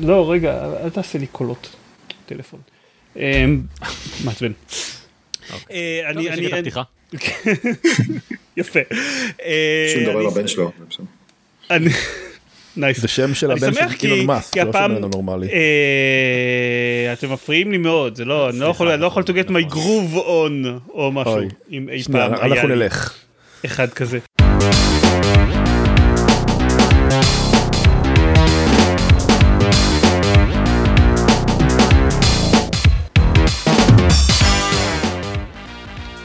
לא, רגע, אל תעשה לי קולות. טלפון. אמ, מעצבן. אה, טוב, אני, יש לי אני, את הפתיחה. יפה. אה, לבן שלו. זה בסדר. אני- נייס. זה שם של הבן של כי- אילון מאסק, לא של בן נורמלי. אה, אתם מפריעים לי מאוד, זה לא, אני לא יכול, אני לא יכול to get my groove on או משהו. אם אי פעם היה אנחנו לי נלך. אחד כזה.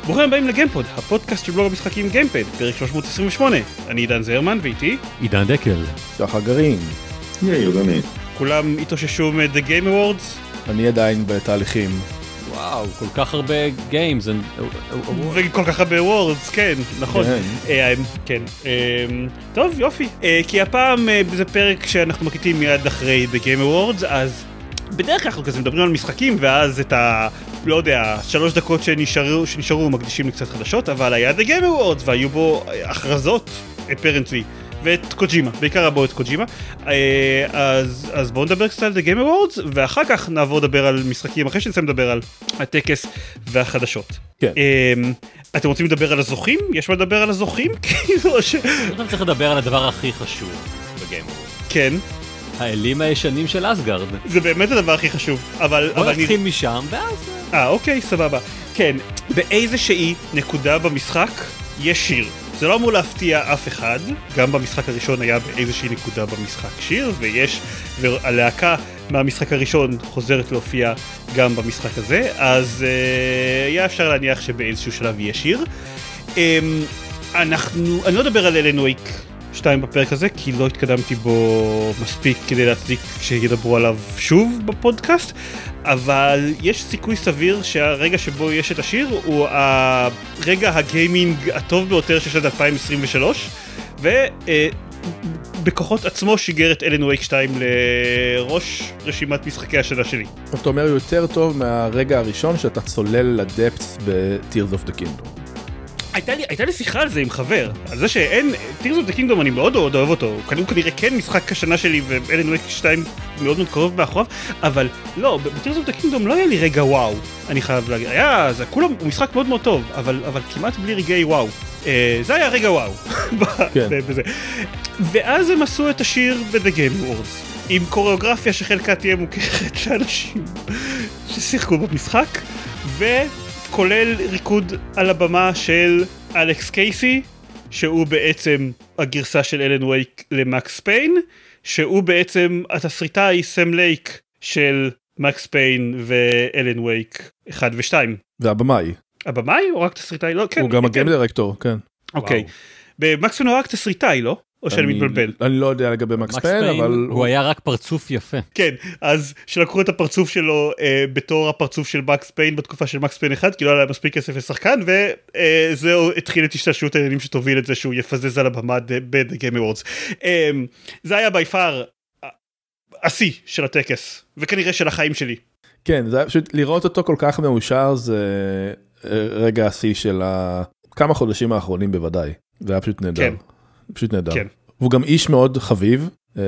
ברוכים הבאים לגיימפוד, הפודקאסט של בלוג המשחקים גיימפד, פרק 328. אני עידן זרמן ואיתי, עידן דקל. שחר גרעין, יאיר דני. כולם התאוששו מ-The Game Awards, אני עדיין בתהליכים. וואו, כל כך הרבה games. וכל כך הרבה awards, כן, נכון. כן. אה, כן. אה, טוב, יופי. אה, כי הפעם אה, זה פרק שאנחנו מקליטים מיד אחרי The Game Awards, אז בדרך כלל אנחנו כזה מדברים על משחקים, ואז את ה... לא יודע, שלוש דקות שנשארו, שנשארו מקדישים לקצת חדשות, אבל היה The Game Awards, והיו בו אה, הכרזות, אפרנטלי. ואת קוג'ימה, בעיקר הבו את קוג'ימה. אה, אז, אז בואו נדבר קצת על The Game Awards, ואחר כך נעבור לדבר על משחקים, אחרי שנסיים לדבר על הטקס והחדשות. כן. אמ, אתם רוצים לדבר על הזוכים? יש מה לדבר על הזוכים? כאילו ש... אני חושב שצריך לדבר על הדבר הכי חשוב בגיימור. כן, האלים הישנים של אסגרד. זה באמת הדבר הכי חשוב, אבל... בוא אבל אני- נתחיל משם, ואז... אה, אוקיי, סבבה. כן, באיזושהי נקודה במשחק יש שיר. זה לא אמור להפתיע אף אחד, גם במשחק הראשון היה באיזושהי נקודה במשחק שיר, ויש, והלהקה מהמשחק הראשון חוזרת להופיע גם במשחק הזה, אז אה, היה אפשר להניח שבאיזשהו שלב יהיה שיר. אה, אנחנו, אני לא אדבר על אלן וייק 2 בפרק הזה, כי לא התקדמתי בו מספיק כדי להצדיק שידברו עליו שוב בפודקאסט, אבל יש סיכוי סביר שהרגע שבו יש את השיר הוא הרגע הגיימינג הטוב ביותר של שנת 2023, ובכוחות עצמו שיגר את אלן וייק 2 לראש רשימת משחקי השנה שלי. אתה אומר יותר טוב מהרגע הראשון שאתה צולל לדפס ב-Tears of the Kingdom. הייתה לי, הייתה לי שיחה על זה עם חבר, על זה שאין, Tears of the Kingdom אני מאוד מאוד אוהב אותו, הוא כנראה- כן משחק השנה שלי ואלן וייק 2 מאוד מאוד קרוב מאחוריו, אבל לא, ב-Tears of the Kingdom לא היה לי רגע וואו, אני חייב להגיד, היה, זה כולם, הוא משחק מאוד מאוד טוב, אבל, אבל כמעט בלי רגעי וואו, אה, זה היה רגע וואו, כן. בזה. ואז הם עשו את השיר ב-The Game Awards, עם קוריאוגרפיה שחלקה תהיה מוכרת לאנשים ששיחקו במשחק, וכולל ריקוד על הבמה של אלכס קייסי, שהוא בעצם הגרסה של אלן וייק למקס פיין, שהוא בעצם התסריטאי סם לייק של מקס פיין ואלן וייק 1 ו-2. והבמאי, הבמאי או רק תסריטאי? לא, כן. הוא גם כן. ה game director, כן. אוקיי. במקס פיין הוא רק תסריטאי, לא? או שאני אני- מתבלבל. אני לא יודע לגבי מקס פיין, אבל הוא היה רק פרצוף יפה. כן, אז שלקחו את הפרצוף שלו אה, בתור הפרצוף של מקס פיין בתקופה של מקס פיין 1, כי לא היה להם מספיק כסף לשחקן, וזהו התחיל את השתלשלות העניינים שתוביל את זה שהוא יפזז על הבמה ב-The Game Awards. אה, זה היה בי פאר השיא של הטקס, וכנראה של החיים שלי. כן, זה היה פשוט לראות אותו כל כך מאושר זה אה, רגע השיא של ה- כמה חודשים האחרונים בוודאי. זה היה פשוט נהדר. כן. פשוט נהדר. כן. והוא גם איש מאוד חביב, אה,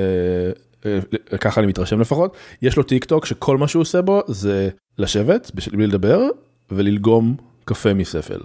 אה, ככה אני מתרשם לפחות. יש לו טיק טוק שכל מה שהוא עושה בו זה לשבת בלי לדבר וללגום קפה מספל.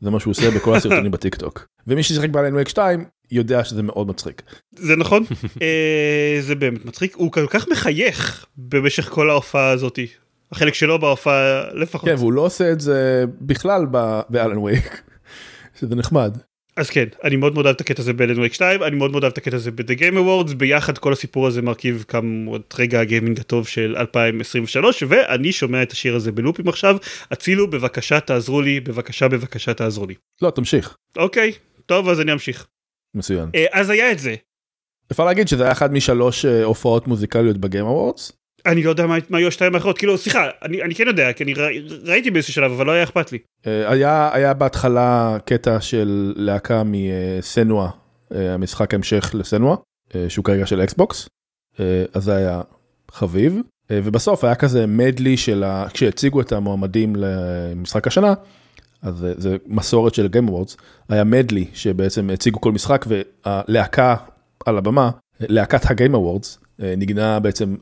זה מה שהוא עושה בכל הסרטונים ב-TikTok. ומי ששיחק ב-Alan Wake 2 יודע שזה מאוד מצחיק. זה נכון? אה, זה באמת מצחיק, הוא כל כך מחייך במשך כל ההופעה הזאתי. החלק שלו בהופעה לפחות. כן, והוא לא עושה את זה בכלל ב-Alan Wake. שזה נחמד. אז כן, אני מאוד מאוד אוהב את הקטע הזה ב-Alan Wake 2, אני מאוד מאוד אוהב את הקטע הזה ב-The Game Awards, ביחד כל הסיפור הזה מרכיב כמה את רגע הגיימינג הטוב של 2023, ואני שומע את השיר הזה בלופים עכשיו, הצילו בבקשה תעזרו לי, בבקשה בבקשה תעזרו לי. לא, תמשיך. אוקיי, טוב אז אני אמשיך. מצוין. אה, אז היה את זה, אפשר להגיד שזה היה אחד משלוש אה, הופעות מוזיקליות בגיים אוורדס. אני לא יודע מה מה היו השתיים האחרות, כאילו סליחה, אני אני כן יודע, כי אני ר- ראיתי באיזשהו שלב, אבל לא היה אכפת לי. אה, היה היה בהתחלה קטע של להקה מסנואה, אה, המשחק המשך לסנואה, אה, שהוא כרגע של אקסבוקס, אה, אז זה היה חביב, אה, ובסוף היה כזה מדלי של, ה... כשהציגו את המועמדים למשחק השנה, אז זה, מסורת של Game Awards, היה מדלי שבעצם הציגו כל משחק והלהקה על הבמה, להקת ה-Game Awards, אה, ניגנה בעצם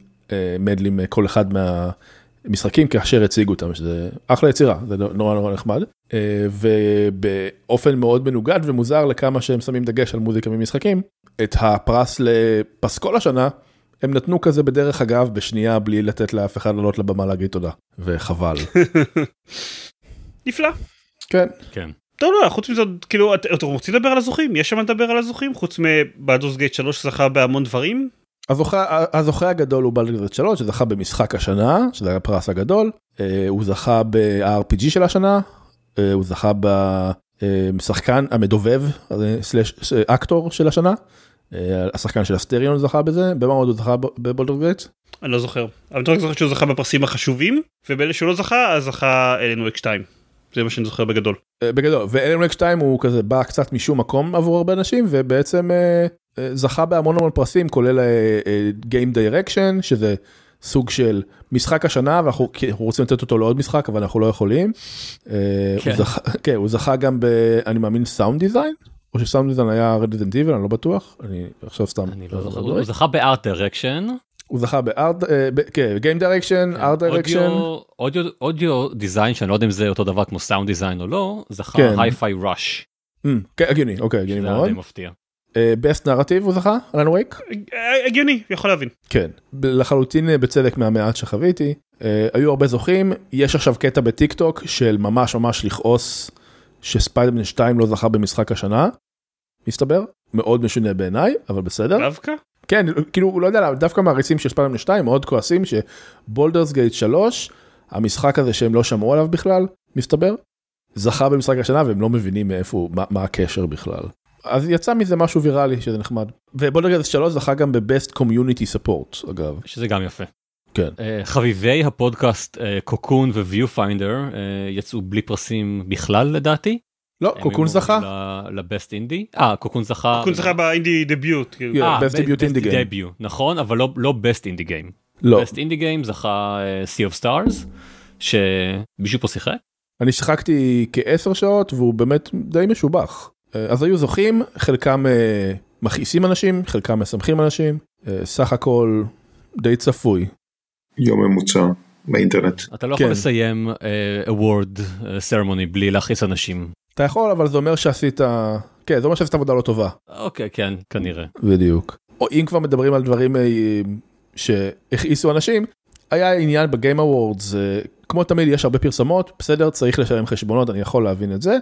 מדלים אה, כל אחד מהמשחקים כאשר הציגו אותם, שזה אחלה יצירה, זה נורא נורא נחמד. אה, ובאופן מאוד מנוגד ומוזר לכמה שהם שמים דגש על מוזיקה ממשחקים, את הפרס לפסקול השנה, הם נתנו כזה בדרך אגב בשנייה בלי לתת לאף אחד לעלות לבמה להגיד תודה, וחבל. נפלא. כן. כן. טוב לא חוץ מזה כאילו את- אתם רוצים לדבר על הזוכים יש שם לדבר על הזוכים חוץ מבאדוס גייט 3 זכה בהמון דברים הזוכה, הזוכה הגדול הוא בלדגרד 3 שזכה במשחק השנה שזה היה הפרס הגדול אה, הוא זכה ב-RPG של השנה אה, הוא זכה בשחקן המדובב אה, סלש אקטור של השנה. השחקן של הסטריון זכה בזה במה עוד הוא זכה בבולדרגייט? אני לא זוכר אבל אני רק זוכר שהוא זכה בפרסים החשובים ובאלה שהוא לא זכה אז זכה אלן וויק 2 זה מה שאני זוכר בגדול. בגדול ואלן וויק 2 הוא כזה בא קצת משום מקום עבור הרבה אנשים ובעצם זכה בהמון המון פרסים כולל Game Direction שזה סוג של משחק השנה ואנחנו רוצים לתת אותו לעוד משחק אבל אנחנו לא יכולים. אה, כן. הוא זכה, כן, הוא זכה גם ב... אני מאמין sound design או שסאונד דיזיין היה Resident Evil אני לא בטוח אני עכשיו סתם אני לא זוכר, הוא זכה ב-art direction, הוא זכה ב-art כן Game Direction Art Direction אודיו דיזיין שאני לא יודע אם זה אותו דבר כמו sound design או לא, זכה כן. Hi-Fi Rush, Mm, כן, הגיוני אוקיי הגיוני שזה היה מאוד. די מפתיע. Best Narrative הוא זכה Alan Wake. אה, הגיוני יכול להבין. כן, לחלוטין אה, בצדק מהמעט שחוויתי. אה, היו הרבה זוכים, יש עכשיו קטע ב-TikTok של ממש ממש לכעוס ש-Spider-Man 2 לא זכה במשחק השנה, מסתבר, מאוד משונה בעיניי, אבל בסדר. דווקא? כן, כאילו, לא יודע, דווקא מעריצים של ספיידרמן 2 מאוד כועסים ש-Baldur's Gate 3, המשחק הזה שהם לא שמעו עליו בכלל, מסתבר, זכה במשחק השנה והם לא מבינים מאיפה, הוא- מה, מה הקשר בכלל. אז יצא מזה משהו ויראלי שזה נחמד. ו-Baldur's Gate 3 זכה גם ב-Best Community Support, אגב. שזה גם יפה. כן. אה, חביבי הפודקאסט Cocoon ו-Viewfinder יצאו בלי פרסים בכלל לדעתי. לא, Cocoon זכה. לבסט אינדי. אה, Cocoon זכה. Cocoon זכה ב-Indie Debut. כאילו. כן. אה, Best Debut Indie Game. Debut, נכון, אבל לא- לא Best Indie Game. לא, בסט אינדי גיים זכה אה, Sea of Stars, שמישהו פה שיחק. אני שיחקתי כעשר שעות והוא באמת די משובח. אה, אז היו זוכים, חלקם אה, מכעיסים אנשים, חלקם משמחים אנשים, אה, סך הכל די צפוי. יום ממוצע באינטרנט. אתה לא כן. יכול לסיים אה, award ceremony בלי להכעיס אנשים. אתה יכול, אבל זה אומר שעשית, כן, זה אומר שעשית עבודה לא טובה. אוקיי, כן, כנראה. בדיוק. או אם כבר מדברים על דברים שהכעיסו אנשים, היה עניין ב-Game Awards, כמו תמיד יש הרבה פרסומות, בסדר, צריך לשלם חשבונות, אני יכול להבין את זה,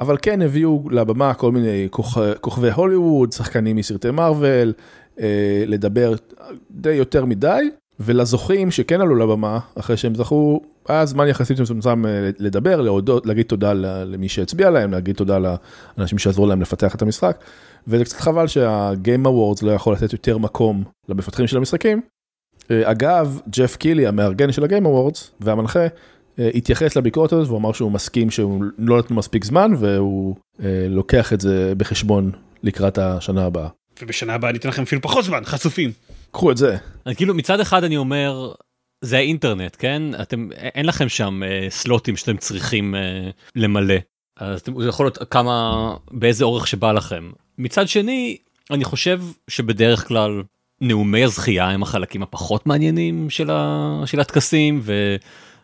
אבל כן הביאו לבמה כל מיני כוכ... כוכבי הוליווד, שחקנים מסרטי מארוול, אה, לדבר די יותר מדי, ולזוכים שכן עלו לבמה, אחרי שהם זכו, היה זמן יחסית מצומצם אה, לדבר, להודות, להגיד תודה למי שהצביע להם, להגיד תודה לאנשים שעזרו להם לפתח את המשחק, וזה קצת חבל Awards לא יכול לתת יותר מקום למפתחים של המשחקים. אה, אגב, ג'ף קילי, המארגן של Awards והמנחה, התייחס לביקורת הזאת והוא אמר שהוא מסכים שהוא לא נתנו מספיק זמן והוא אה, לוקח את זה בחשבון לקראת השנה הבאה. ובשנה הבאה אני אתן לכם אפילו פחות זמן חשופים. קחו את זה. אז כאילו מצד אחד אני אומר זה האינטרנט כן אתם אין לכם שם אה, סלוטים שאתם צריכים אה, למלא אז אתם, זה יכול להיות כמה באיזה אורך שבא לכם מצד שני אני חושב שבדרך כלל נאומי הזכייה הם החלקים הפחות מעניינים של, ה, של הטקסים ו,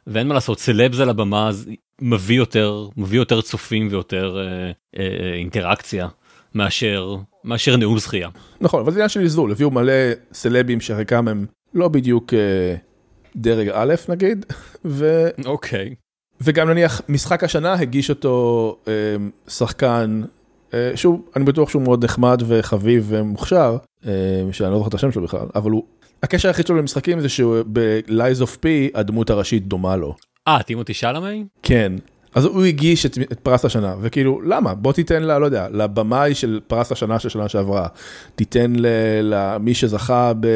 ואין מה לעשות סלבס על הבמה אז מביא יותר מביא יותר צופים ויותר אה, אה, אינטראקציה מאשר מאשר נאום זכייה. נכון, אבל זה עניין של איזון, הביאו מלא סלבים שחלקם הם לא בדיוק אה, דרג א' נגיד, ו... אוקיי. וגם נניח משחק השנה הגיש אותו אה, שחקן אה, שהוא אני בטוח שהוא מאוד נחמד וחביב ומוכשר אה, שאני לא זוכר את השם שלו בכלל אבל הוא הקשר היחיד שלו למשחקים זה שהוא ב-Lies of P הדמות הראשית דומה לו. אה טימותי שלמי? כן. אז הוא הגיש את, את פרס השנה וכאילו למה בוא תיתן לה לא יודע לבמאי של פרס השנה של שנה שעברה תיתן ל- למי שזכה ב...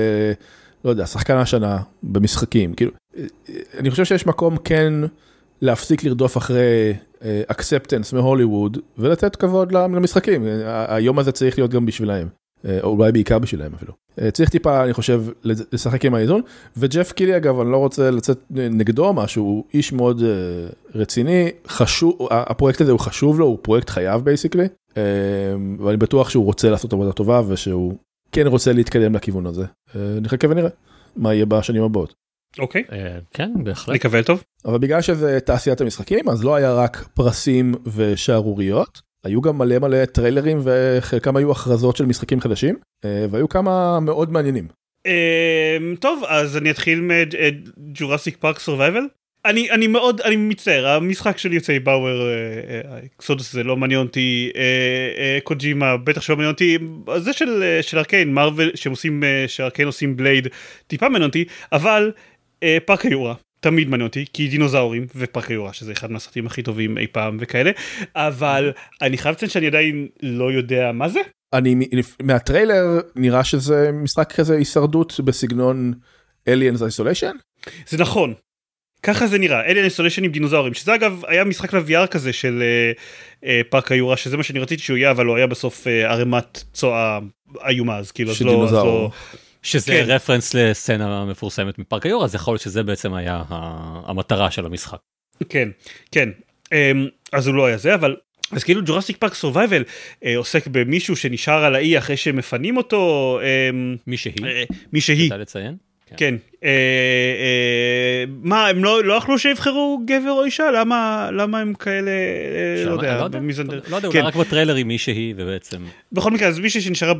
לא יודע שחקן השנה במשחקים כאילו אה, אה, אני חושב שיש מקום כן להפסיק לרדוף אחרי acceptance מהוליווד ולתת כבוד למשחקים היום הזה צריך להיות גם בשבילהם. אה, או אולי בעיקר בשבילהם אפילו. אה, צריך טיפה אני חושב לשחק עם האיזון וג'ף קילי אגב אני לא רוצה לצאת נגדו או משהו הוא איש מאוד אה, רציני חשוב הפרויקט הזה הוא חשוב לו הוא פרויקט חייו basically ואני בטוח שהוא רוצה לעשות עבודה טובה ושהוא כן רוצה להתקדם לכיוון הזה נחכה ונראה מה יהיה בשנים הבאות. אוקיי, כן, בהחלט. נקווה טוב. אבל בגלל שזה תעשיית המשחקים אז לא היה רק פרסים ושערוריות היו גם מלא מלא טריילרים וחלקם היו הכרזות של משחקים חדשים אה, והיו כמה מאוד מעניינים. אמ, טוב אז אני אתחיל מ-Jurassic Park Survival. אני אני מאוד אני מצטער המשחק של יוצאי באואר Exodus זה לא מעניין אותי אה, אה, קוג'ימה בטח שלא מעניין אותי זה של אה, של Arkane Marvel שהם עושים אה, ש-Arkane עושים Blade טיפה מעניין אותי אבל אה, פארק היורה תמיד מעניין אותי כי דינוזאורים ופארק היורה שזה אחד מהסרטים הכי טובים אי פעם וכאלה אבל אני חייב לציין שאני עדיין לא יודע מה זה אני מהטריילר נראה שזה משחק כזה הישרדות בסגנון Aliens Isolation. זה נכון. ככה זה נראה, Alien Isolation עם דינוזאורים, שזה אגב היה משחק ל-VR כזה של אה, אה, פארק היורה, שזה מה שאני רציתי שהוא יהיה, אבל הוא היה בסוף אה, ערימת צואה איומה, אז כאילו, אז לא, אז. לא, שזה כן. רפרנס לסצנה מפורסמת מפארק היורה, אז יכול להיות שזה בעצם היה המטרה של המשחק. כן, כן, אמ, אז הוא לא היה זה, אבל, אז כאילו Jurassic Park Survival עוסק במישהו שנשאר על האי אחרי שמפנים אותו, אמ, מי שהיא, אה, מי שהיא, כדאי לציין. כן, אה, אה, מה, הם לא לא יכלו שיבחרו גבר או אישה? למה למה הם כאלה, אה, לא יודע, לא יודע, מיזנדר- לא יודע, כן. אולי רק בטריילרים מי שהיא ובעצם בכל מקרה אז מישהי שנשארה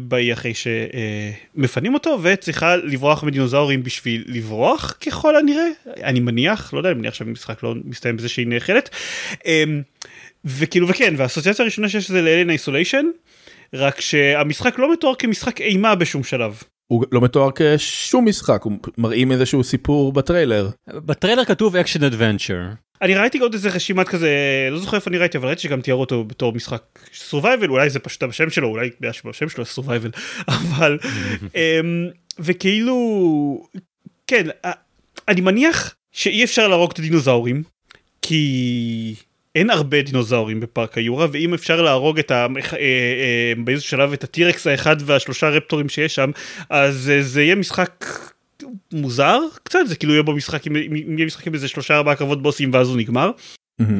באי אחרי שמפנים אותו וצריכה לברוח מדינוזאורים בשביל לברוח ככל הנראה אני מניח לא יודע אני מניח שהמשחק לא מסתיים בזה שהיא נאכלת. אה, וכאילו וכן והאסוציאציה הראשונה שיש זה לאלן איסוליישן רק שהמשחק לא מתואר כמשחק אימה בשום שלב. הוא לא מתואר כשום משחק הוא מראים איזשהו סיפור בטריילר. בטריילר כתוב action adventure. אני ראיתי עוד איזה רשימת כזה לא זוכר איפה אני ראיתי אבל ראיתי שגם תיארו אותו בתור משחק survival אולי זה פשוט השם שלו אולי שהשם שלו Survival אבל אמ, וכאילו כן אני מניח שאי אפשר להרוג את הדינוזאורים כי אין הרבה דינוזאורים בפארק היורה ואם אפשר להרוג את ה... אה, אה, באיזשהו שלב את הטירקס האחד והשלושה רפטורים שיש שם אז אה, זה יהיה משחק מוזר קצת זה כאילו יהיה בו משחק עם יהיה משחק עם איזה שלושה ארבעה קרבות בוסים ואז הוא נגמר.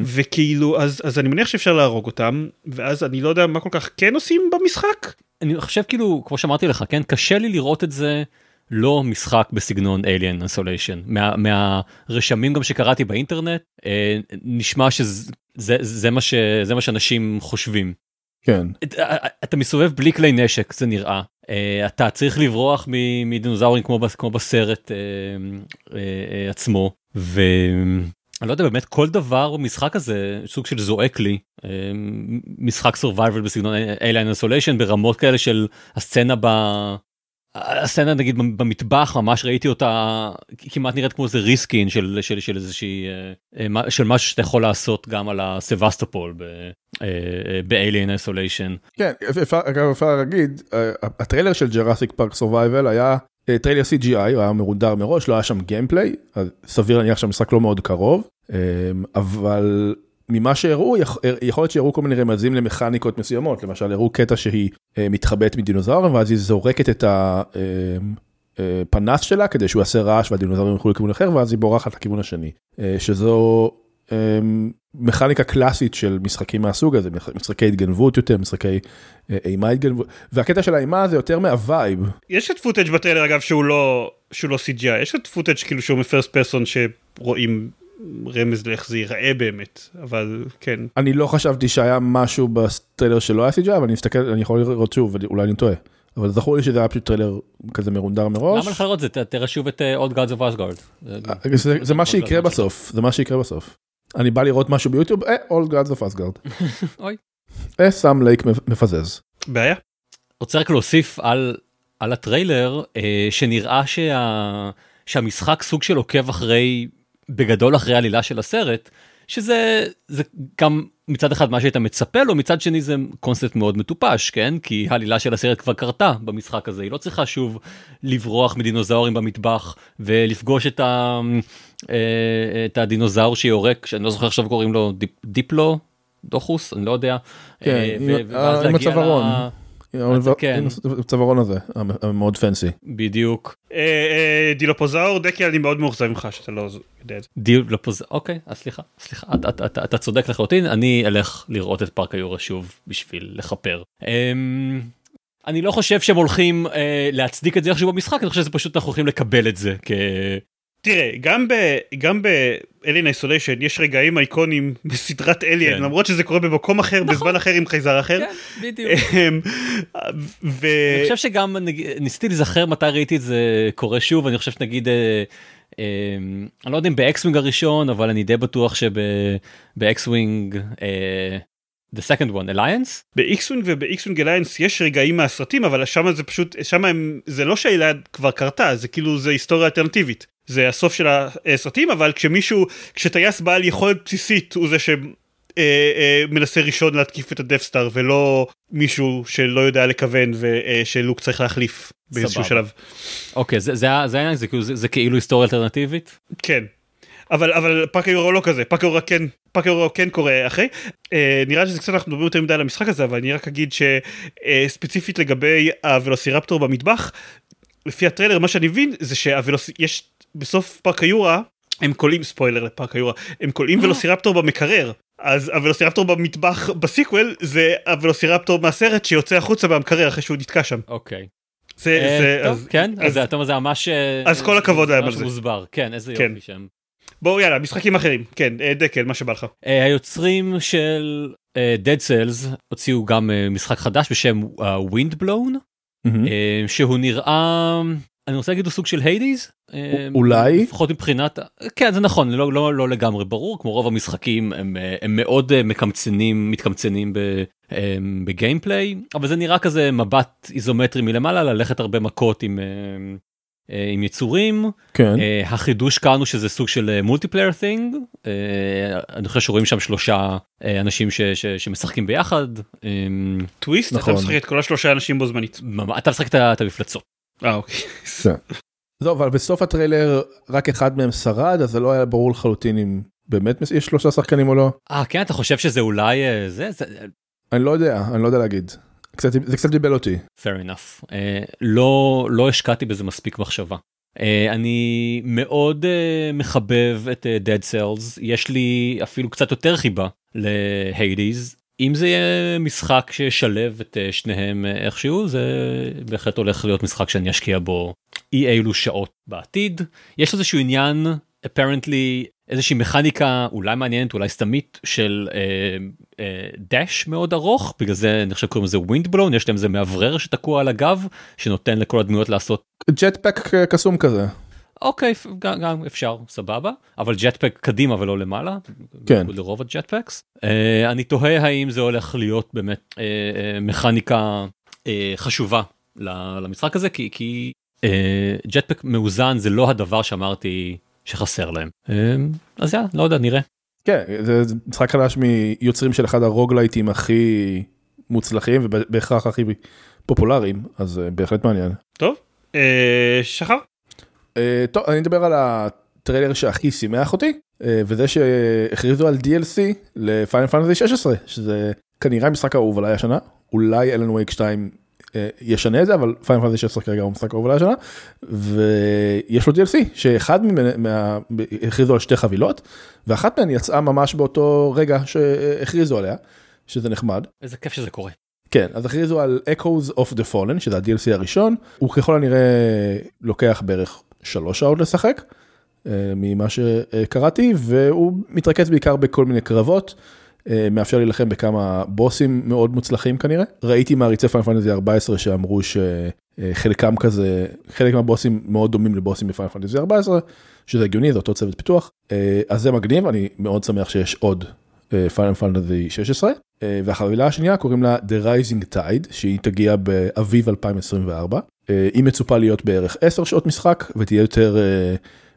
וכאילו אז אז אני מניח שאפשר להרוג אותם ואז אני לא יודע מה כל כך כן עושים במשחק. אני חושב כאילו כמו שאמרתי לך כן קשה לי לראות את זה לא משחק בסגנון Alien Isolation. מה, מהרשמים גם שקראתי באינטרנט אה, נשמע שזה זה, זה מה שזה מה שאנשים חושבים. כן. אתה- אתה מסתובב בלי כלי נשק זה נראה אה, אתה צריך לברוח מדינוזאורים כמו, כמו בסרט אה, אה, אה, עצמו ואני לא יודע באמת כל דבר במשחק הזה סוג של זועק לי אה, משחק survival בסגנון Alien Isolation ברמות כאלה של הסצנה ב... הסצנה נגיד במטבח ממש ראיתי אותה כמעט נראית כמו איזה reskin של של של איזושהי אה, אה, מה- של משהו שאתה יכול לעשות גם על ה Sevastopol ב-Alien Isolation. כן, אגב אפשר להגיד, אה, הטריילר של ג'ראסיק פארק Survival היה אה, טריילר CGI, הוא היה מרונדר מראש, לא היה שם גיימפליי, סביר להניח שהמשחק לא מאוד קרוב, אה, אבל ממה שהראו, יכ- יכול להיות שהראו כל מיני רמזים למכניקות מסוימות, למשל הראו קטע שהיא אה, מתחבאת מדינוזאורים, ואז היא זורקת את הפנס שלה כדי שהוא יעשה רעש והדינוזאורים ילכו לכיוון אחר, ואז היא בורחת לכיוון השני, אה, שזו אה, מכניקה קלאסית של משחקים מהסוג הזה, משחקי התגנבות יותר, משחקי אה, אימה התגנבות, והקטע של האימה זה יותר מה vibe. יש את footage בטריילר אגב שהוא לא שהוא לא CGI יש את footage כאילו שהוא מ first person שרואים רמז לאיך זה ייראה באמת אבל כן אני לא חשבתי שהיה משהו בטריילר שלא היה CGI, אבל אני מסתכל, אני יכול לראות שוב, אולי אני טועה. אבל זכור לי שזה היה פשוט טריילר כזה מרונדר מראש. למה לך לראות זה? תראה שוב את אה, Old Gods of Asgard. זה- מה שיקרה בסוף, זה מה שיקרה בסוף. אני בא לראות משהו ביוטיוב, אה, Old Gods of Asgard. אוי. אה, Sam Lake מפזז. בעיה רוצה רק להוסיף על על הטריילר אה, שנראה שה, שהמשחק סוג של עוקב אחרי בגדול אחרי העלילה של הסרט שזה זה גם מצד אחד מה שהיית מצפה לו מצד שני זה קונספט מאוד מטופש כן? כי העלילה של הסרט כבר קרתה במשחק הזה. היא לא צריכה שוב לברוח מדינוזאורים במטבח ולפגוש את, ה, אה, את הדינוזאור שיורק שאני לא זוכר עכשיו קוראים לו דיפ, דיפלו דוחוס? אני לא יודע. כן, אה, עם- ו- ואז כן. הצווארון הזה, המאוד fancy. בדיוק. אה, אה, דילופוזאור דקי אני מאוד מאוכזב ממך שאתה לא יודע את זה דיל לפוז... אוקיי, אז סליחה, סליחה, אתה, צודק לחלוטין, אני אלך לראות את פארק היורה שוב בשביל לכפר. אמ, אני לא חושב שהם הולכים אה, להצדיק את זה איכשהו במשחק, אני חושב שזה פשוט אנחנו הולכים לקבל את זה כ... תראה, גם ב... גם ב-Alien Isolation יש רגעים אייקונים בסדרת אליאן, כן. למרות שזה קורה במקום אחר, בזמן אחר עם חייזר אחר. כן, בדיוק. אמ, ו... אני חושב שגם נג- ניסיתי להיזכר מתי ראיתי את זה קורה שוב, אני חושב שנגיד, אה, אה, אני לא יודע אם ב X-Wing הראשון, אבל אני די בטוח שב X-Wing, אה, the second one, Alliance? ב-X-Wing וב-X-Wing Alliance יש רגעים מהסרטים אבל שם זה פשוט שם הם זה לא שהעלילה כבר קרתה זה כאילו זה היסטוריה אלטרנטיבית זה הסוף של הסרטים אבל כשמישהו כשטייס בעל יכולת בסיסית הוא זה שמנסה ראשון להתקיף את ה Death Star ולא מישהו שלא יודע לכוון ושלוק צריך להחליף באיזשהו. שלב. אוקיי, זה זה זה העניין, זה כאילו- זה- זה כאילו היסטוריה אלטרנטיבית? כן. אבל אבל פאק היורו לא כזה פאק היורו כן פאק היורו כן קורה אחרי אה, נראה שזה קצת אנחנו מדברים יותר מדי על המשחק הזה אבל אני רק אגיד שספציפית לגבי הוולוסירפטור במטבח לפי הטריילר מה שאני מבין זה שיש בסוף פארק היורה הם קולים ספוילר לפארק היורה הם קולים ולוסירפטור במקרר אז הוולוסירפטור במטבח בסיקוול זה הוולוסירפטור מהסרט שיוצא החוצה מהמקרר אחרי שהוא נתקע שם. אוקיי. זה, אה, זה, אז, כן, אז אתה אומר זה ממש... אה, אז כל הכבוד להם ממש על זה. מוסבר, כן, איזה כן. יופי שהם. בואו יאללה משחקים אחרים כן אה, דקל מה שבא לך. היוצרים של Dead Cells הוציאו גם משחק חדש בשם Windblown, שהוא נראה, אני רוצה להגיד הוא סוג של היידיז. אולי? לפחות מבחינת, כן זה נכון, לא, לא, לא לגמרי ברור, כמו רוב המשחקים הם, אה, הם מאוד אה, מקמצנים, מתקמצנים ב, אה, ב gameplay, אבל זה נראה כזה מבט איזומטרי מלמעלה, ללכת הרבה מכות עם, אה, אה, עם יצורים. כן. אה, החידוש כאן הוא שזה סוג של multiplayer thing, אני חושב שרואים שם שלושה אה, אנשים ש, ש, שמשחקים ביחד. אה, טוויסט נכון. אתה משחק את כל השלושה אנשים בו זמנית. אתה משחק את המפלצות. אה אוקיי. כן. זהו, אבל בסוף הטריילר רק אחד מהם שרד אז זה לא היה ברור לחלוטין אם באמת יש שלושה שחקנים או לא. אה כן אתה חושב שזה אולי אה, זה, זה אני לא יודע אני לא יודע להגיד. קצת, זה קצת דיבל אותי. fair enough. אה, לא לא השקעתי בזה מספיק מחשבה. אה, אני מאוד אה, מחבב את אה, Dead Cells יש לי אפילו קצת יותר חיבה להיידיז. אם זה יהיה משחק שישלב את אה, שניהם אה, איכשהו זה בהחלט הולך להיות משחק שאני אשקיע בו אי אילו שעות בעתיד. יש איזשהו עניין apparently איזושהי מכניקה אולי מעניינת אולי סתמית של אה, אה, דש מאוד ארוך בגלל זה אני חושב קוראים לזה ווינדבלון יש להם איזה מאוורר שתקוע על הגב שנותן לכל הדמויות לעשות ג'טפק קסום כזה. אוקיי גם, גם אפשר סבבה אבל ג'טפק קדימה ולא למעלה כן. לרוב הג'טפקס אה, אני תוהה האם זה הולך להיות באמת אה, אה, מכניקה אה, חשובה ל- למשחק הזה כי כי אה, ג'טפק מאוזן זה לא הדבר שאמרתי שחסר להם אה, אז יאללה לא יודע נראה. כן זה זה משחק חדש מיוצרים של אחד הרוגלייטים הכי מוצלחים ובהכרח הכי פופולריים אז בהחלט מעניין. טוב. אה, שחר? אה, טוב אני אדבר על הטריילר שהכי שימח אותי אה, וזה שהכריזו על DLC לפיינל פנטסי 16 שזה כנראה המשחק האהוב עליי השנה אולי אלן וייק 2 אה, ישנה את זה אבל פיינל פנטסי 16 כרגע הוא משחק האהוב עליי השנה ויש לו DLC שאחד מה- הכריזו על שתי חבילות ואחת מהן יצאה ממש באותו רגע שהכריזו עליה שזה נחמד. איזה כיף שזה קורה. כן, אז הכריזו על Echoes of the Fallen, שזה ה-DLC הראשון, הוא ככל הנראה לוקח בערך שלוש שעות לשחק, אה, ממה שקראתי, והוא מתרכז בעיקר בכל מיני קרבות, אה, מאפשר להילחם בכמה בוסים מאוד מוצלחים כנראה. ראיתי מעריצי Final Fantasy 14 שאמרו שחלקם כזה, חלק מהבוסים מאוד דומים לבוסים ב Final Fantasy 14, שזה הגיוני, זה אותו צוות פיתוח, אה, אז זה מגניב, אני מאוד שמח שיש עוד Final Fantasy 16 אה, והחבילה השנייה קוראים לה The Rising Tide שהיא תגיע באביב 2024 אה, היא מצופה להיות בערך 10 שעות משחק ותהיה יותר אה,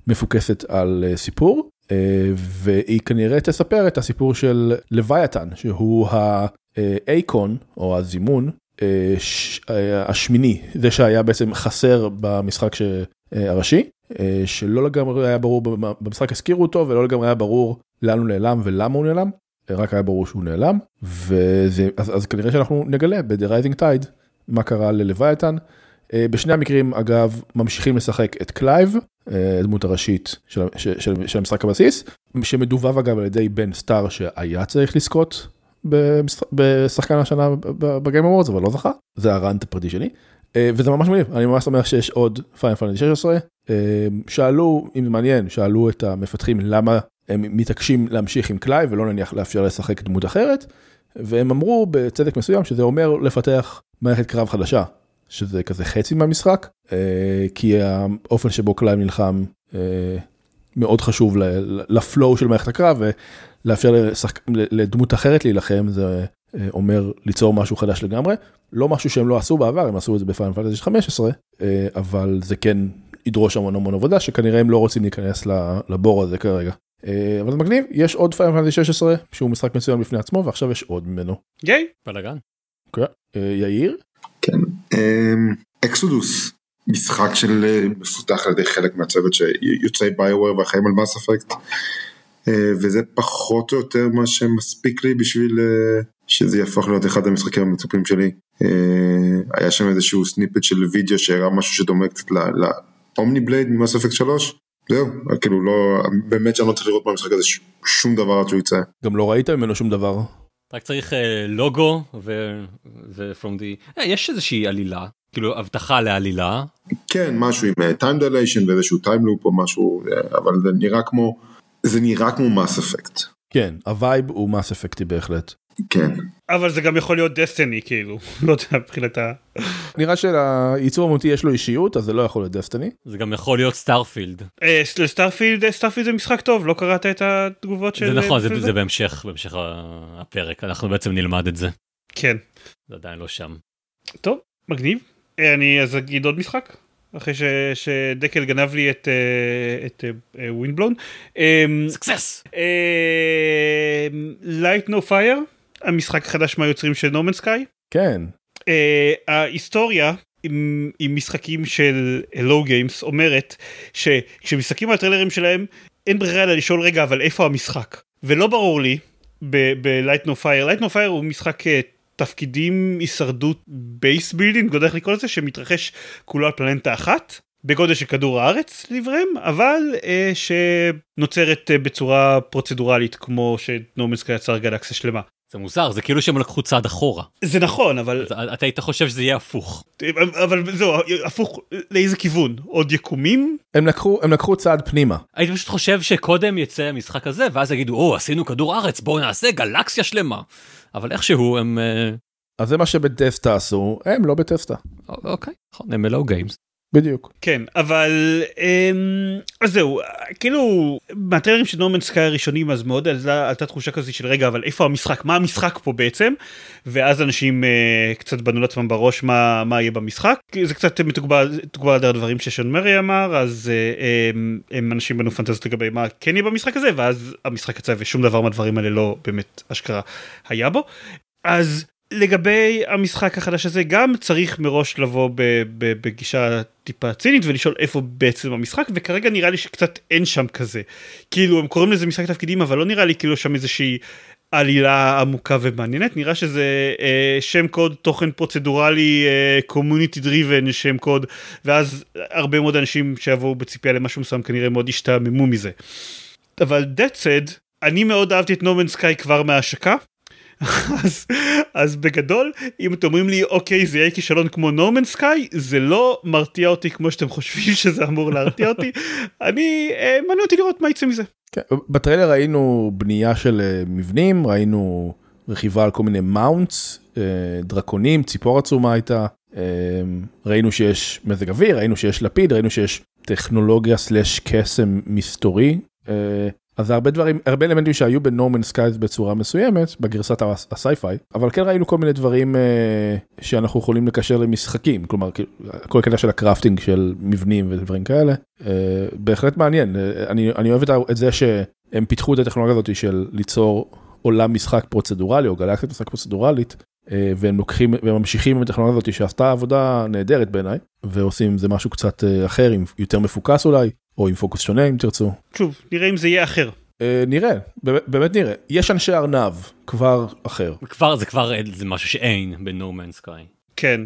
מפוקסת על אה, סיפור אה, והיא כנראה תספר את הסיפור של לוויתן שהוא האייקון או הזימון אה, אה, השמיני זה שהיה בעצם חסר במשחק אה, הראשי אה, שלא לגמרי היה ברור במ- במשחק הזכירו אותו ולא לגמרי היה ברור לאן הוא נעלם ולמה הוא נעלם. רק היה ברור שהוא נעלם וזה אז, אז כנראה שאנחנו נגלה ב-The Rising Tide מה קרה ללוויתן. אה, בשני המקרים אגב ממשיכים לשחק את קלייב אה, הדמות הראשית של, של, של, של המשחק הבסיס שמדובב אגב על ידי בן סטאר שהיה צריך לזכות בשחקן השנה ב Game Awards אבל לא זכה. זה ה rant הפרטי שלי. אה, וזה ממש מגניב. אני ממש שמח שיש עוד Final Fantasy 16 אה, שאלו אם זה מעניין שאלו את המפתחים למה הם מתעקשים להמשיך עם קלייב ולא נניח לאפשר לשחק דמות אחרת והם אמרו בצדק מסוים שזה אומר לפתח מערכת קרב חדשה שזה כזה חצי מהמשחק אה, כי האופן שבו קלאי נלחם אה, מאוד חשוב לפלואו של מערכת הקרב ולאפשר לשחק, לדמות אחרת להילחם זה אה, אומר ליצור משהו חדש לגמרי לא משהו שהם לא עשו בעבר הם עשו את זה בפיינל פנטסי 15 אה, אבל זה כן ידרוש המון המון עבודה שכנראה הם לא רוצים להיכנס לבור הזה כרגע. אבל זה מגניב יש עוד Final Fantasy 16 שהוא משחק מצוין בפני עצמו ועכשיו יש עוד ממנו. יאיי. בלאגן. אוקיי. אה, יאיר Exodus, משחק של אה, מפותח על ידי חלק מהצוות שיוצאי BioWare ואחראים על Mass Effect. אה, וזה פחות או יותר מה שמספיק לי בשביל אה, שזה יהפוך להיות אחד המשחקים המצופים שלי. היה שם איזשהו snippet של וידאו שהראה משהו שדומה קצת ל omni-blade מ Mass Effect 3. זהו, כאילו לא, באמת שאני לא צריך לראות מהמשחק הזה שום דבר עד שהוא יצא. גם לא ראית ממנו שום דבר. רק צריך אה, לוגו ו... ו- from the... אה, יש איזושהי עלילה, כאילו הבטחה לעלילה. כן, משהו עם time dilation ואיזשהו time loop או משהו, אה, אבל זה נראה כמו, זה נראה כמו Mass Effect. כן ה vibe הוא מס אפקטי בהחלט. כן. אבל זה גם יכול להיות Destiny כאילו לא יודע מבחינת ה... נראה שלייצור אמנותי יש לו אישיות אז זה לא יכול להיות דסטיני. זה גם יכול להיות סטארפילד. אה, לסטארפילד סטארפילד זה משחק טוב לא קראת את התגובות של זה נכון, זה, זה בהמשך, בהמשך הפרק, אנחנו בעצם נלמד את זה. כן זה עדיין לא שם. טוב מגניב אה, אני אז אגיד עוד משחק אחרי ש, שדקל גנב לי את אה, את ווינבלון. סקסס! לייט נו פייר המשחק החדש מהיוצרים של No Man's Sky. כן. אה, ההיסטוריה עם, עם משחקים של Hello Games אומרת שכשמסתכלים על הטריילרים שלהם אין ברירה אלא לשאול רגע אבל איפה המשחק ולא ברור לי ב-Light No Fire, Light No Fire הוא משחק אה, תפקידים הישרדות base building, לא יודע איך לקרוא לזה, שמתרחש כולו על פלנטה אחת. בגודל של כדור הארץ לדבריהם, אבל אה, שנוצרת אה, בצורה פרוצדורלית כמו ש No Man's Sky יצר גלקסיה שלמה. זה מוזר, זה כאילו שהם לקחו צעד אחורה. זה נכון, אבל אז אתה היית חושב שזה יהיה הפוך. אבל זהו, הפוך, לאיזה כיוון? עוד יקומים? הם לקחו הם לקחו צעד פנימה. הייתי פשוט חושב שקודם יצא המשחק הזה, ואז יגידו, או, עשינו כדור ארץ, בואו נעשה גלקסיה שלמה. אבל איכשהו הם... אה, אז זה מה שבטסטה עשו הם לא בטסטה. אוקיי, נכון, הם מלואו גיימס. בדיוק. כן, אבל אמ, אז זהו, כאילו, מהטריילרים של נורמן סקאי הראשונים אז מאוד עלתה, תחושה כזאת של רגע, אבל איפה המשחק? מה המשחק פה בעצם? ואז אנשים אה, קצת בנו לעצמם בראש מה, מה יהיה במשחק. זה קצת מתוגבר על הדברים ששון מרי אמר, אז אה, הם, הם אנשים בנו פנטזיות לגבי מה כן יהיה במשחק הזה, ואז המשחק יצא ושום דבר מהדברים האלה לא באמת אשכרה היה בו. אז לגבי המשחק החדש הזה גם צריך מראש לבוא בגישה טיפה צינית ולשאול איפה בעצם המשחק וכרגע נראה לי שקצת אין שם כזה. כאילו הם קוראים לזה משחק תפקידים אבל לא נראה לי כאילו שם איזושהי עלילה עמוקה ומעניינת נראה שזה אה, שם קוד תוכן פרוצדורלי community driven שם קוד ואז הרבה מאוד אנשים שיבואו בציפייה למשהו מסוים כנראה מאוד ישתעממו מזה. אבל that said אני מאוד אהבתי את No Man's Sky כבר מההשקה. אז, אז בגדול אם אתם אומרים לי אוקיי זה יהיה כישלון כמו נורמן סקאי זה לא מרתיע אותי כמו שאתם חושבים שזה אמור להרתיע אותי אני אה, מעניין אותי לראות מה יצא מזה. כן, בטריילר ראינו בנייה של אה, מבנים ראינו רכיבה על כל מיני מאונטס אה, דרקונים ציפור עצומה הייתה אה, ראינו שיש מזג אוויר ראינו שיש לפיד ראינו שיש טכנולוגיה סלאש קסם מסתורי. אז זה הרבה דברים הרבה אלמנטים שהיו ב No Man's Sky בצורה מסוימת בגרסת הס- ה sci-fi אבל כן ראינו כל מיני דברים אה, שאנחנו יכולים לקשר למשחקים כלומר כל הקטע של ה crafting של מבנים ודברים כאלה אה, בהחלט מעניין. אה, אני אני אוהב את זה שהם פיתחו את הטכנולוגיה הזאת של ליצור עולם משחק פרוצדורלי או גלקסיית משחק פרוצדורלית אה, והם לוקחים וממשיכים עם הטכנולוגיה הזאת שעשתה עבודה נהדרת בעיניי ועושים עם זה משהו קצת אה, אחר עם יותר מפוקס אולי או עם פוקוס שונה אם תרצו. שוב נראה אם זה יהיה אחר. אה, נראה, באמת, באמת נראה. יש אנשי ארנב, כבר אחר. כבר, זה כבר אה, זה משהו שאין ב No Man's Sky. כן.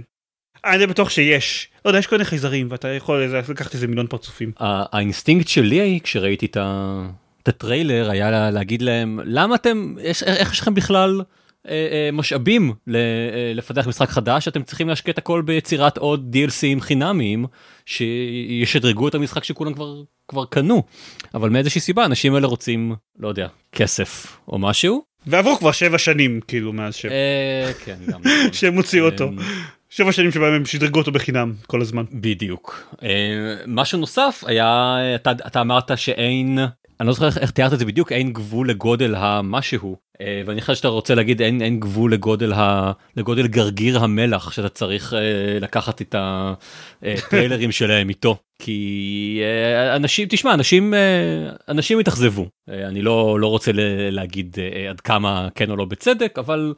אני בטוח שיש. לא יודע יש כל מיני חייזרים ואתה יכול לקחת איזה מיליון פרצופים. האינסטינקט שלי כשראיתי את ה- את הטריילר היה לה- להגיד להם למה אתם יש- איך יש לכם בכלל אה, אה, משאבים ל, אה, לפתח משחק חדש, אתם צריכים להשקיע את הכל ביצירת עוד DLCים חינמיים שישדרגו את המשחק שכולם כבר, כבר קנו. אבל מאיזושהי סיבה אנשים האלה רוצים, לא יודע, כסף או משהו. ועברו כבר שבע שנים כאילו מאז ש... אה, כן, גם. שהם הוציאו אותו. אה, שבע שנים שבהם הם שדרגו אותו בחינם כל הזמן. בדיוק. אה, משהו נוסף היה, אתה, אתה אמרת שאין, אני לא זוכר איך תיארת את זה בדיוק, אין גבול לגודל המשהו. אה, ואני חושב שאתה רוצה להגיד אין, אין גבול לגודל, ה, לגודל גרגיר המלח שאתה צריך אה, לקחת את הטריילרים שלהם איתו. כי אה, אנשים, תשמע, אנשים, אה, אנשים התאכזבו. אה, אני לא, לא רוצה ל- להגיד אה, עד כמה כן או לא בצדק, אבל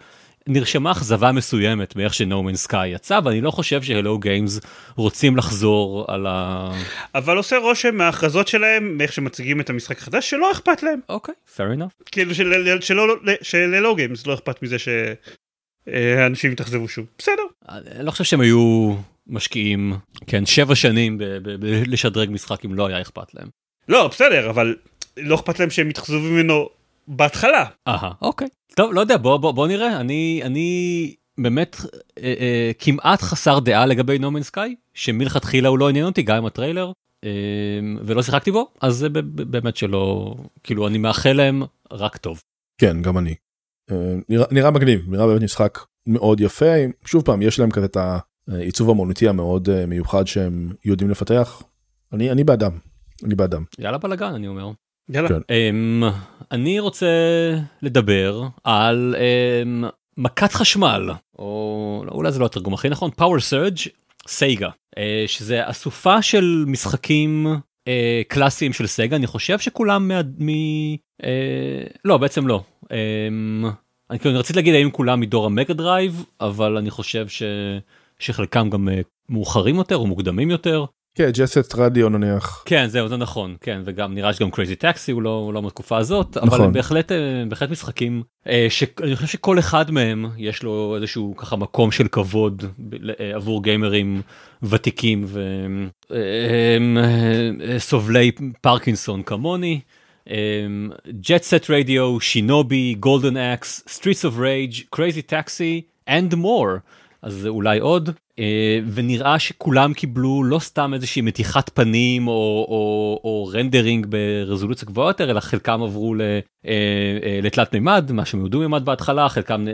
נרשמה אכזבה מסוימת מאיך Man's Sky יצא, ואני לא חושב ש-Hello Games רוצים לחזור על ה... אבל עושה רושם מההכרזות שלהם, מאיך שמציגים את המשחק החדש, שלא אכפת להם. אוקיי, fair enough. כאילו של- שלא, שללא גיימס לא אכפת מזה שאנשים יתאכזבו שוב. בסדר. אני לא חושב שהם היו משקיעים, כן, שבע שנים לשדרג משחק אם לא היה אכפת להם. לא, בסדר, אבל לא אכפת להם שהם יתאכזבו ממנו בהתחלה. אהה, אוקיי. טוב, לא יודע, בוא, בוא, בוא נראה. אני, אני באמת אה, אה, כמעט חסר דעה לגבי No Man's Sky, שמלכתחילה הוא לא עניין אותי, גם עם הטריילר, אה, ולא שיחקתי בו, אז זה באמת שלא, כאילו, אני מאחל להם רק טוב. כן, גם אני. אה, נראה, נראה מגניב, נראה באמת משחק מאוד יפה. שוב פעם, יש להם כזה את העיצוב המוניטי המאוד אה, מיוחד שהם יודעים לפתח. אני, אני בעדם, אני בעדם. יאללה בלאגן, אני אומר. יאללה. כן. Um, אני רוצה לדבר על um, מכת חשמל, או לא, אולי זה לא התרגום הכי נכון, Power Surge, סייגה, uh, שזה אסופה של משחקים uh, קלאסיים של סגה, אני חושב שכולם מה... מ... Uh, לא, בעצם לא. Um, אני כאילו רציתי להגיד שהם כולם מדור ה Mega Drive, אבל אני חושב ש... שחלקם גם מאוחרים יותר או מוקדמים יותר. כן, Jet Set Radio נניח. כן זהו זה נכון כן וגם נראה שגם Crazy Taxi הוא לא לא מהתקופה הזאת אבל נכון. הם בהחלט אה, בהחלט משחקים אה, שאני חושב שכל אחד מהם יש לו איזשהו ככה מקום של כבוד אה, עבור גיימרים ותיקים וסובלי פרקינסון כמוני. Jet Set Radio, Shinobi, Golden Axe, Streets of Rage, Crazy Taxi and more. אז אולי עוד, אה, ונראה שכולם קיבלו לא סתם איזושהי מתיחת פנים או, או, או rendering ברזולוציה גבוהה יותר, אלא חלקם עברו אה, אה, לתלת מימד, מה שהם ידעו מימד בהתחלה, חלקם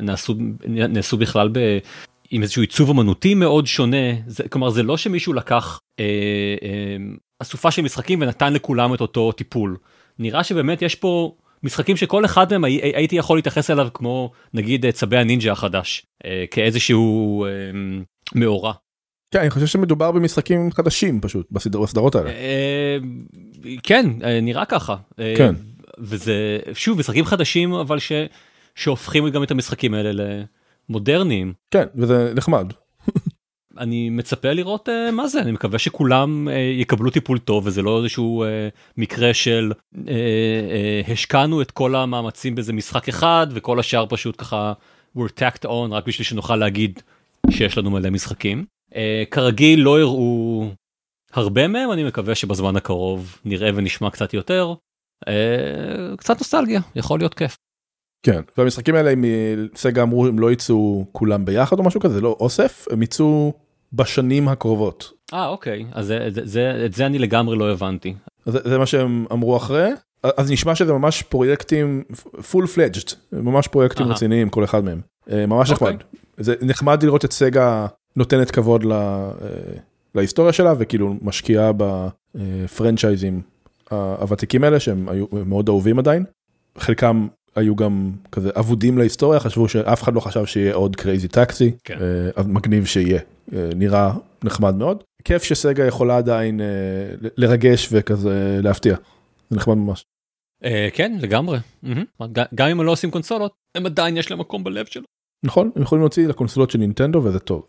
נעשו, נעשו בכלל ב... עם איזשהו עיצוב אמנותי מאוד שונה, זה, כלומר זה לא שמישהו לקח אה, אה, אסופה של משחקים ונתן לכולם את אותו טיפול. נראה שבאמת יש פה משחקים שכל אחד מהם הי- הייתי יכול להתייחס אליו כמו נגיד אה, צבי הנינג'ה החדש, אה, כאיזשהו אה, מאורע. כן, אני חושב שמדובר במשחקים חדשים פשוט בסדר, בסדרות האלה. אה, כן, אה, נראה ככה. כן. וזה, שוב, משחקים חדשים, אבל ש, שהופכים גם את המשחקים האלה למודרניים. כן, וזה נחמד. אני מצפה לראות uh, מה זה, אני מקווה שכולם uh, יקבלו טיפול טוב וזה לא איזשהו uh, מקרה של uh, uh, השקענו את כל המאמצים באיזה משחק אחד וכל השאר פשוט ככה we're tacked on רק בשביל שנוכל להגיד שיש לנו מלא משחקים. Uh, כרגיל לא הראו הרבה מהם, אני מקווה שבזמן הקרוב נראה ונשמע קצת יותר. Uh, קצת נוסטלגיה, יכול להיות כיף. כן, והמשחקים האלה, אם סגה אמרו הם לא יצאו כולם ביחד או משהו כזה, זה לא אוסף, הם יצאו בשנים הקרובות. אה אוקיי, אז זה, זה, זה, את זה אני לגמרי לא הבנתי. זה, זה מה שהם אמרו אחרי, אז נשמע שזה ממש פרויקטים full fledged, ממש פרויקטים אהה. רציניים כל אחד מהם, אה, ממש אוקיי. נחמד. זה נחמד לראות את סגה נותנת כבוד ל, אה, להיסטוריה שלה וכאילו משקיעה ב franchiseים הוותיקים האלה שהם היו מאוד אהובים עדיין. חלקם היו גם כזה אבודים להיסטוריה, חשבו שאף אחד לא חשב שיהיה עוד Crazy Taxi, כן. אז מגניב שיהיה, אה, נראה נחמד מאוד. כיף שסגה יכולה עדיין אה, לרגש וכזה להפתיע, זה נחמד ממש. אה, כן לגמרי גם אם הם לא עושים קונסולות הם עדיין יש להם מקום בלב שלו. נכון, הם יכולים להוציא לקונסולות של נינטנדו וזה טוב.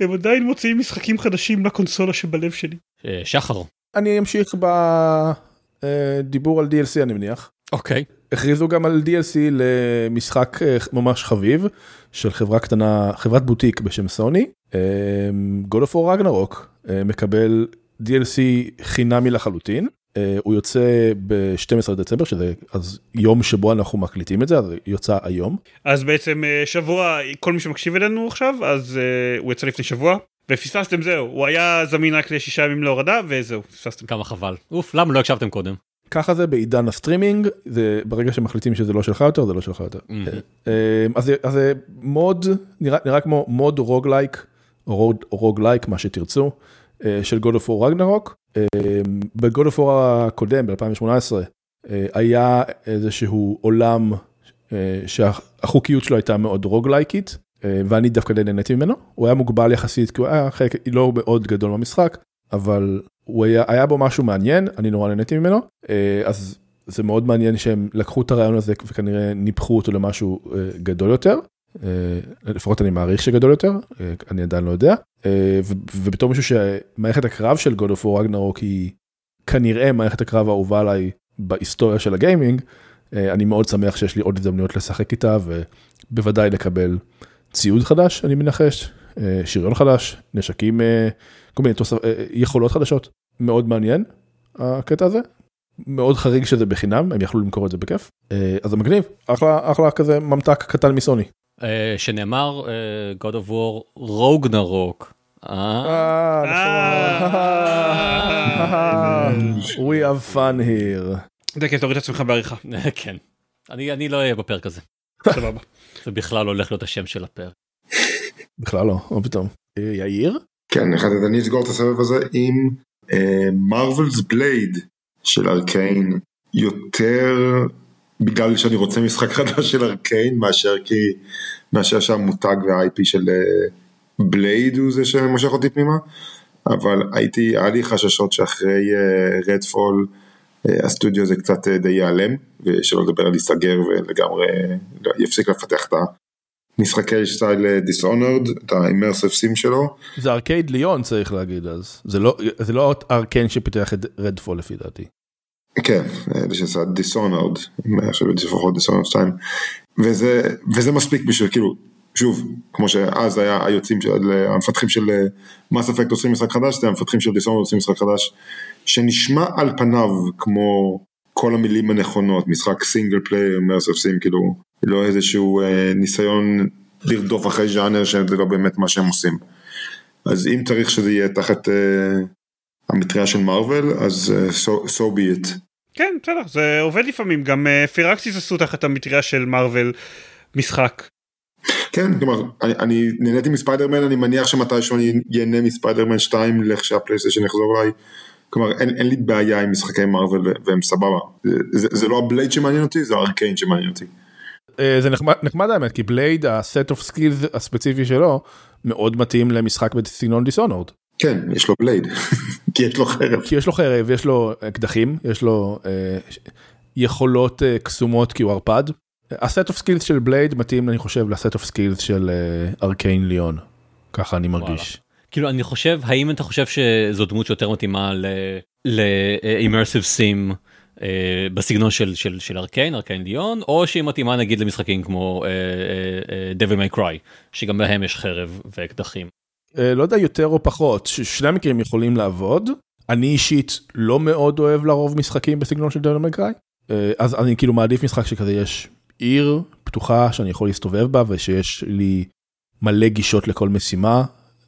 הם עדיין מוציאים משחקים חדשים לקונסולה שבלב שלי. אה, שחר. אני אמשיך בדיבור על DLC אני מניח. אוקיי. הכריזו גם על DLC למשחק אה, ממש חביב של חברה קטנה, חברת בוטיק בשם סוני. אה, God of War Ragnarok אה, מקבל DLC חינמי לחלוטין. הוא יוצא ב-12 דצמבר שזה אז יום שבו אנחנו מקליטים את זה אז יוצא היום. אז בעצם שבוע כל מי שמקשיב אלינו עכשיו אז uh, הוא יצא לפני שבוע ופספסתם זהו הוא היה זמין רק לשישה ימים להורדה וזהו פספסתם כמה חבל אוף למה לא הקשבתם קודם. ככה זה בעידן הסטרימינג זה ברגע שמחליטים שזה לא שלך יותר זה לא שלך יותר. Mm-hmm. אז זה מוד נראה, נראה כמו מוד roguelike או roguelite מה שתרצו של God of War Ragnarok בגוד אוף וור הקודם ב-2018 היה איזשהו עולם שהחוקיות שלו הייתה מאוד רוגלייקית ואני דווקא די נהניתי ממנו הוא היה מוגבל יחסית כי הוא היה חלק לא מאוד גדול במשחק אבל הוא היה, היה בו משהו מעניין אני נורא נהניתי ממנו אז זה מאוד מעניין שהם לקחו את הרעיון הזה וכנראה ניפחו אותו למשהו גדול יותר. לפחות אני מעריך שגדול יותר אני עדיין לא יודע. ובתור מישהו שמערכת הקרב של God of War Ragnarok היא כנראה מערכת הקרב האהובה עליי בהיסטוריה של הגיימינג אני מאוד שמח שיש לי עוד הזדמנויות לשחק איתה ובוודאי לקבל ציוד חדש אני מנחש שריון חדש נשקים כל מיני יכולות חדשות מאוד מעניין הקטע הזה מאוד חריג שזה בחינם הם יכלו למכור את זה בכיף אז זה מגניב אחלה אחלה כזה ממתק קטן מסוני. שנאמר God of War רוגנרוק. We have fun here. דקל תוריד את עצמך בעריכה. כן. אני לא אהיה בפרק הזה. סבבה. זה בכלל הולך להיות השם של הפרק. בכלל לא, מה פתאום. יאיר? כן, החלטת אני אסגור את הסבב הזה עם מרווילס בלייד של Arkane יותר בגלל שאני רוצה משחק חדש של ארקיין מאשר כי מאשר שהמותג וה-IP של Blade הוא זה שמושך אותי פנימה. אבל הייתי, היה לי חששות שאחרי Redfall הסטודיו זה קצת די ייעלם ושלא לדבר על להיסגר ולגמרי יפסיק לפתח את המשחקי סטייל Dishonored, את ה immersive sim שלו. זה Arkane Lyon צריך להגיד אז זה לא זה לא Arkane שפיתח את Redfall לפי דעתי. כן, זה שעשה Dishonored, עכשיו לפחות Dishonored 2, וזה, וזה מספיק בשביל כאילו, שוב, כמו שאז היה היוצאים של, המפתחים של Mass Effect עושים משחק חדש, זה המפתחים של Dishonored עושים משחק חדש, שנשמע על פניו כמו כל המילים הנכונות, משחק single player, immersive sim, כאילו, לא איזשהו אה, ניסיון לרדוף אחרי ז'אנר שזה לא באמת מה שהם עושים. אז אם צריך שזה יהיה תחת... אה, המטריה של מארוול אז uh, so, so be it. כן בסדר זה עובד לפעמים גם uh, Firaxis עשו תחת המטריה של מארוול משחק. כן כלומר אני, אני נהניתי מספיידרמן אני מניח שמתישהו אני ייהנה מספיידרמן 2 לכשהפלייסטיישן יחזור אליי. כלומר אין, אין לי בעיה עם משחקי מארוול והם סבבה זה, זה, זה לא ה Blade שמעניין אותי זה ה Arkane שמעניין אותי. זה נחמד, נחמד האמת כי Blade ה set of skills הספציפי שלו מאוד מתאים למשחק בסגנון Dishonored. כן, יש לו Blade, כי יש לו חרב. כי יש לו חרב, יש לו אקדחים, יש לו אה, יכולות אה, קסומות כי הוא ערפד. ה set of skills של Blade מתאים אני חושב ל set of skills של Arkane Lyon. ככה אני מרגיש. כאילו אני חושב האם אתה חושב שזו דמות שיותר מתאימה ל immersive sim בסגנון של של של Arkane Arkane Lyon או שהיא מתאימה נגיד למשחקים כמו דבל מיי קריי שגם בהם יש חרב ואקדחים. לא יודע יותר או פחות שני המקרים יכולים לעבוד אני אישית לא מאוד אוהב לרוב משחקים בסגנון של דבל מיי קריי אז אני כאילו מעדיף משחק שכזה יש עיר פתוחה שאני יכול להסתובב בה ושיש לי מלא גישות לכל משימה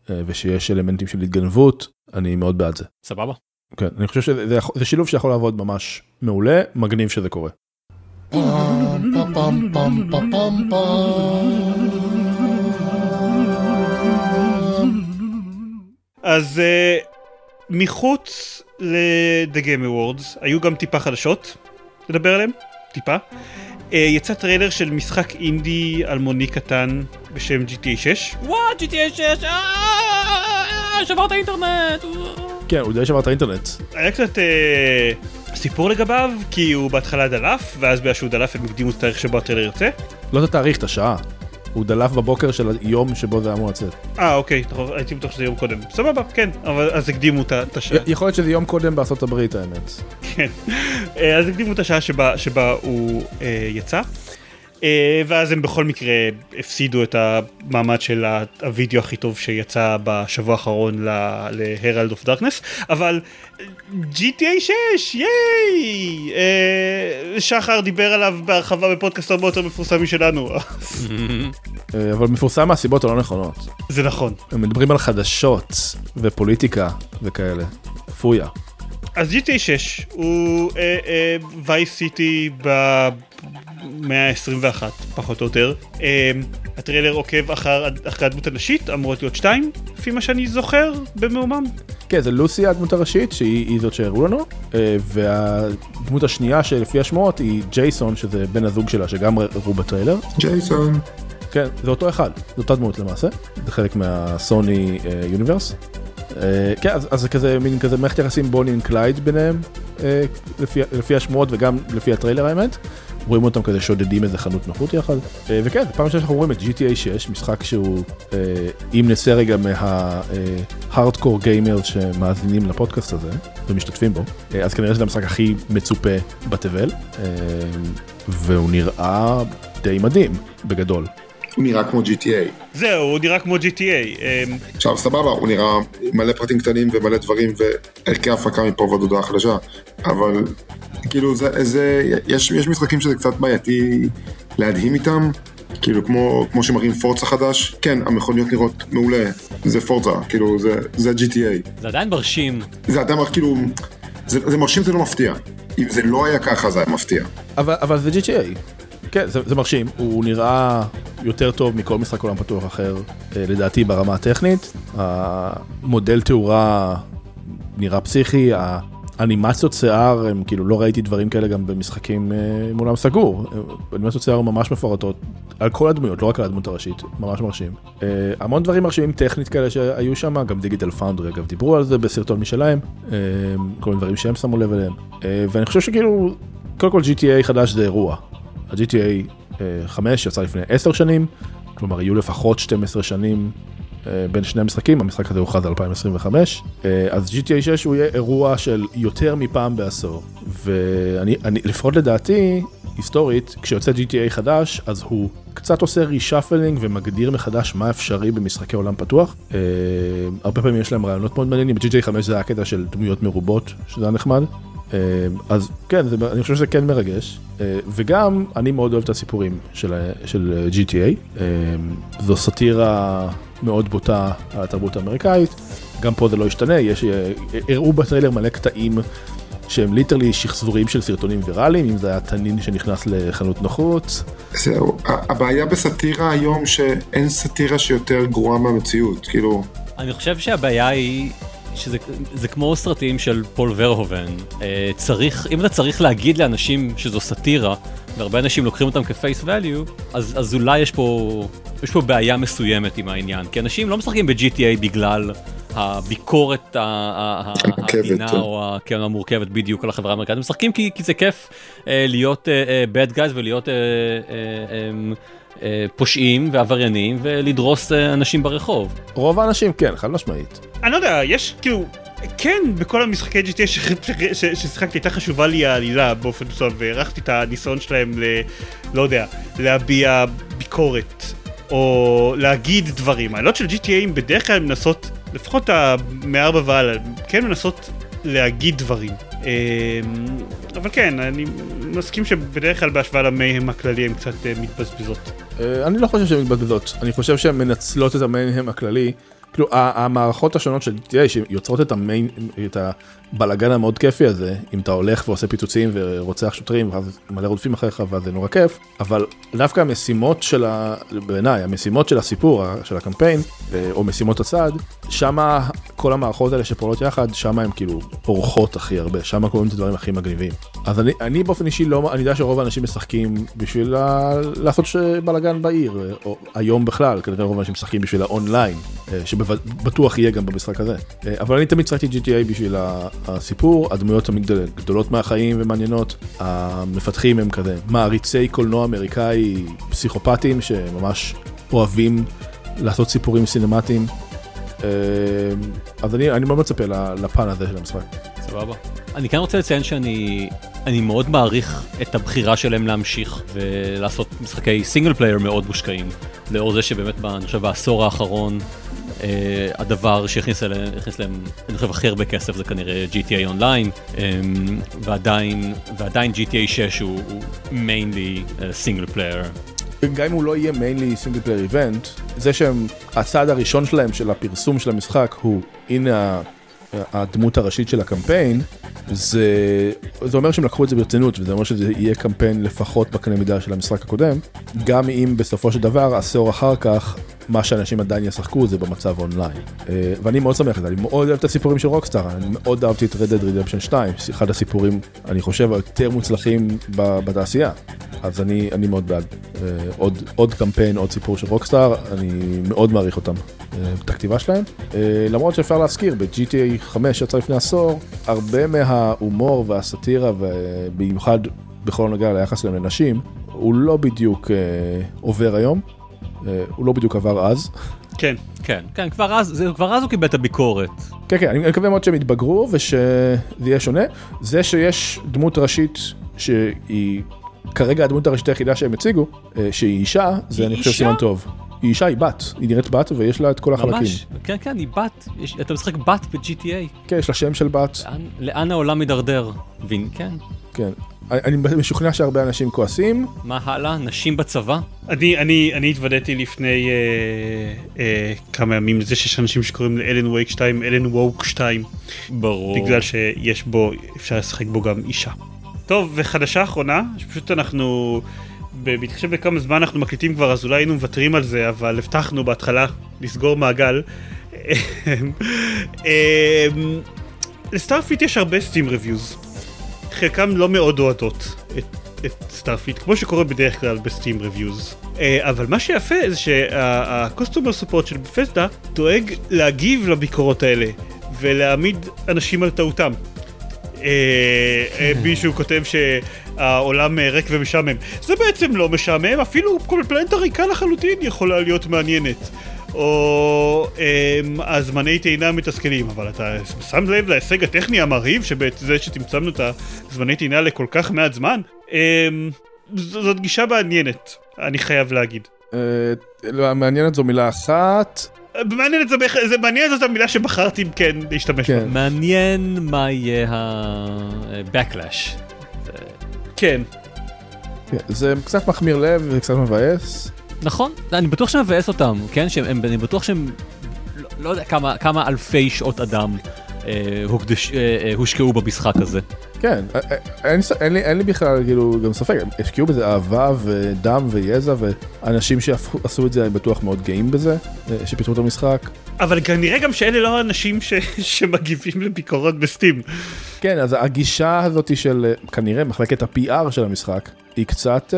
ושיש אלמנטים של התגנבות אני מאוד בעד זה. סבבה. כן, אני חושב שזה זה שילוב שיכול לעבוד ממש מעולה מגניב שזה קורה. אז uh, מחוץ ל-The Game Awards היו גם טיפה חדשות לדבר עליהם טיפה uh, יצא טריילר של משחק אינדי אלמוני קטן בשם GTA 6 What GTA 6 שברת אינטרנט כן הוא די שבר את האינטרנט. היה קצת uh, סיפור לגביו כי הוא בהתחלה דלף ואז בגלל שהוא דלף הם הקדימו את התאריך שבו הטריילר יוצא. לא את התאריך את השעה. הוא דלף בבוקר של היום שבו זה אמור לצאת. אה אוקיי, הייתי בטוח שזה יום קודם. סבבה, כן, אבל אז הקדימו את השעה. יכול להיות שזה יום קודם בארצות הברית האמת. כן, אז הקדימו את השעה שבה, שבה הוא אה, יצא. אה, ואז הם בכל מקרה הפסידו את המעמד של הווידאו הכי טוב שיצא בשבוע האחרון להרלד אוף דארקנס, אבל GTA 6, ייי! אה, שחר דיבר עליו בהרחבה בפודקאסט הרבה יותר מפורסם משלנו. אה, אבל מפורסם מהסיבות הלא נכונות. זה נכון. הם מדברים על חדשות ופוליטיקה וכאלה. פויה. אז GTA 6 הוא וייס uh, סיטי במאה ה-21 פחות או יותר. Uh, הטריילר עוקב אחר, אחרי הדמות הנשית, אמורות להיות שתיים, לפי מה שאני זוכר, במאומם. כן, זה לוסי הדמות הראשית, שהיא זאת שהראו לנו, uh, והדמות השנייה שלפי השמועות היא ג'ייסון, שזה בן הזוג שלה, שגם הראו בטריילר. ג'ייסון. כן, זה אותו אחד, זו אותה דמות למעשה, זה חלק מה Sony universe. כן, אז זה כזה מין כזה מערכת יחסים Bonnie and Clyde ביניהם, לפי השמועות וגם לפי הטריילר האמת. רואים אותם כזה שודדים איזה חנות נוחות יחד. וכן, פעם ראשונה שאנחנו רואים את GTA 6, משחק שהוא, אם נצא רגע מה hardcore gamers שמאזינים לפודקאסט הזה ומשתתפים בו, אז כנראה שזה המשחק הכי מצופה בתבל, והוא נראה די מדהים בגדול. הוא נראה כמו GTA. זהו, הוא נראה כמו GTA. עכשיו סבבה, הוא נראה מלא פרטים קטנים ומלא דברים וערכי הפקה מפה ועד הודעה חדשה, אבל כאילו זה, זה יש, יש משחקים שזה קצת בעייתי להדהים איתם, כאילו כמו, כמו שמראים פורצה חדש, כן, המכוניות נראות מעולה, זה פורצה, כאילו זה, זה GTA. זה עדיין מרשים. זה עדיין כאילו, זה, זה מרשים זה לא מפתיע. אם זה לא היה ככה זה היה מפתיע. אבל, אבל זה GTA. כן, זה, זה מרשים, הוא נראה יותר טוב מכל משחק עולם פתוח אחר, לדעתי ברמה הטכנית. המודל תאורה נראה פסיכי, האנימציות שיער, הם כאילו לא ראיתי דברים כאלה גם במשחקים עם עולם סגור. אנימציות שיער ממש מפורטות על כל הדמויות, לא רק על הדמות הראשית, ממש מרשים. המון דברים מרשימים טכנית כאלה שהיו שם, גם דיגיטל פאונדרי אגב דיברו על זה בסרטון משלהם, כל מיני דברים שהם שמו לב אליהם. ואני חושב שכאילו, קודם כל GTA חדש זה אירוע. ה-GTA 5 יצא לפני 10 שנים, כלומר יהיו לפחות 12 שנים בין שני המשחקים, המשחק הזה הוכרז 2025, אז GTA 6 הוא יהיה אירוע של יותר מפעם בעשור, ואני, אני, לפחות לדעתי, היסטורית, כשיוצא GTA חדש, אז הוא קצת עושה reshuffling ומגדיר מחדש מה אפשרי במשחקי עולם פתוח. הרבה פעמים יש להם רעיונות מאוד מעניינים, ב-GTA 5 זה היה קטע של דמויות מרובות, שזה היה נחמד. אז כן, זה, אני חושב שזה כן מרגש, וגם אני מאוד אוהב את הסיפורים של, של GTA, זו סאטירה מאוד בוטה על התרבות האמריקאית, גם פה זה לא ישתנה, יש, הראו בטריילר מלא קטעים שהם ליטרלי שחזורים של סרטונים ויראליים, אם זה היה תנין שנכנס לחנות נוחות. זהו, הבעיה בסאטירה היום שאין סאטירה שיותר גרועה מהמציאות, כאילו... אני חושב שהבעיה היא שזה כמו סרטים של פול ורהובן, אה, צריך, אם אתה צריך להגיד לאנשים שזו סאטירה, והרבה אנשים לוקחים אותם כפייס ואליו, אז, אז אולי יש פה, יש פה בעיה מסוימת עם העניין, כי אנשים לא משחקים ב-GTA בגלל הביקורת העדינה או כן, המורכבת בדיוק על החברה האמריקאית, הם משחקים כי, כי זה כיף אה, להיות אה, bad guys ולהיות... אה, אה, אה, פושעים ועבריינים ולדרוס אנשים ברחוב. רוב האנשים כן, חד משמעית. אני לא יודע, יש כאילו, כן, בכל המשחקי GTA ששיחקתי הייתה חשובה לי העלילה באופן מסוים והערכתי את הניסיון שלהם ל... לא יודע, להביע ביקורת או להגיד דברים. העלילות של GTA בדרך כלל מנסות, לפחות מארבע והלאה, כן מנסות להגיד דברים. אבל כן, אני מסכים שבדרך כלל בהשוואה למייהם הכללי הן קצת מתבזבזות. אני לא חושב שהן מתבזבזות, אני חושב שהן מנצלות את המייהם הכללי. כאילו המערכות השונות של GTA שיוצרות את המיין, את הבלאגן המאוד כיפי הזה, אם אתה הולך ועושה פיצוצים ורוצח שוטרים ואז מלא רודפים אחריך ואז זה נורא כיף, אבל דווקא המשימות של, ה... בעיניי, המשימות של הסיפור, של הקמפיין, או משימות הצד, שמה כל המערכות האלה שפועלות יחד, שמה הם כאילו פורחות הכי הרבה, שמה קוראים את הדברים הכי מגניבים. אז אני, אני באופן אישי לא, אני יודע שרוב האנשים משחקים בשביל לה, לעשות בלאגן בעיר, או היום בכלל, כנראה רוב האנשים משחקים בשביל האונליין, שבטוח יהיה גם במשחק הזה. אבל אני תמיד שחקתי GTA בשביל הסיפור, הדמויות תמיד גדולות מהחיים ומעניינות, המפתחים הם כזה מעריצי קולנוע אמריקאי פסיכופטים שממש אוהבים לעשות סיפורים סינמטיים. אז אני, אני מאוד מצפה לפן הזה של המשחק. סבבה. אני כן רוצה לציין שאני אני מאוד מעריך את הבחירה שלהם להמשיך ולעשות משחקי single player מאוד מושקעים. לאור זה שבאמת, אני חושב, בעשור האחרון, הדבר שהכניס להם, אני חושב, הכי הרבה כסף זה כנראה GTA Online, um, ועדיין, ועדיין GTA 6 הוא, mainly single player. גם אם הוא לא יהיה mainly single player event, זה שהם, הצעד הראשון שלהם של הפרסום של המשחק הוא, הנה הדמות הראשית של הקמפיין, זה, זה אומר שהם לקחו את זה ברצינות וזה אומר שזה יהיה קמפיין לפחות בקנה מידה של המשחק הקודם, גם אם בסופו של דבר עשור אחר כך מה שאנשים עדיין ישחקו זה במצב אונליין. אה, ואני מאוד שמח לזה, אני מאוד אוהב את הסיפורים של Rockstar, אני מאוד אהבתי את Red Dead Redemption 2, אחד הסיפורים, אני חושב, היותר מוצלחים בתעשייה. אז אני, אני מאוד בעד. אה, עוד, עוד קמפיין, עוד סיפור של רוקסטאר, אני מאוד מעריך אותם אה, את הכתיבה שלהם. למרות שאפשר להזכיר, ב-GTA 5 יצא לפני עשור, הרבה מההומור והסאטירה, ובמיוחד בכל הנוגע ליחס שלהם לנשים, הוא לא בדיוק עובר היום. אה, הוא לא בדיוק עבר אז. כן, כן, כן, כבר אז, זה, כבר אז הוא קיבל את הביקורת. כן, כן, אני מקווה מאוד שהם יתבגרו ושזה יהיה שונה. זה שיש דמות ראשית שהיא כרגע הדמות הראשית היחידה שהם הציגו, אה, שהיא אישה, זה אני חושב סימן טוב. היא אישה, היא בת, היא נראית בת ויש לה את כל החלקים. ממש, כן, כן, היא בת, יש, אתה משחק בת ב-GTA. כן, יש לה שם של בת. לאן, לאן העולם מידרדר? כן. כן. אני משוכנע שהרבה אנשים כועסים. מה הלאה? נשים בצבא? אני, אני, אני התוודעתי לפני אה, אה, כמה ימים לזה שיש אנשים שקוראים ל Alan Wake 2 Alan Woke 2. ברור. בגלל שיש בו, אפשר לשחק בו גם אישה. טוב, וחדשה אחרונה, שפשוט אנחנו, בהתחשב בכמה זמן אנחנו מקליטים כבר, אז אולי היינו מוותרים על זה, אבל הבטחנו בהתחלה לסגור מעגל. אה, ל Starfield יש הרבה Steam reviews. חלקם לא מאוד אוהדות את, את Starfield, כמו שקורה בדרך כלל ב Steam reviews. Uh, אבל מה שיפה זה שה customer support של Bethesda דואג להגיב לביקורות האלה ולהעמיד אנשים על טעותם. Uh, uh, מישהו כותב שהעולם ריק ומשעמם. זה בעצם לא משעמם, אפילו כל פלנטה ריקה לחלוטין יכולה להיות מעניינת. או אמ, הזמני טעינה מתסכלים, אבל אתה שם לב להישג הטכני המרהיב שבזה שצמצמנו את הזמני טעינה לכל כך מעט זמן? אמ, זאת גישה מעניינת, אני חייב להגיד. אה, לא, מעניינת זו מילה אחת. מעניינת זה, זה מעניין זאת המילה שבחרתי כן להשתמש בה. כן. מעניין מה יהיה ה-backlash. כן. כן. זה קצת מחמיר לב וקצת מבאס. נכון, אני בטוח שמבאס אותם, כן? שהם, אני בטוח שהם, לא, לא יודע כמה, כמה אלפי שעות אדם אה, הוקדש, אה, אה, הושקעו במשחק הזה. כן, אה, אה, אין, אין, לי, אין לי בכלל כאילו גם ספק, השקיעו בזה אהבה ודם ויזע ואנשים שעשו את זה אני בטוח מאוד גאים בזה, אה, שפיתחו את המשחק. אבל כנראה גם שאלה לא האנשים ש, שמגיבים לביקורות בסטים. כן, אז הגישה הזאת של כנראה מחלקת ה-PR של המשחק היא קצת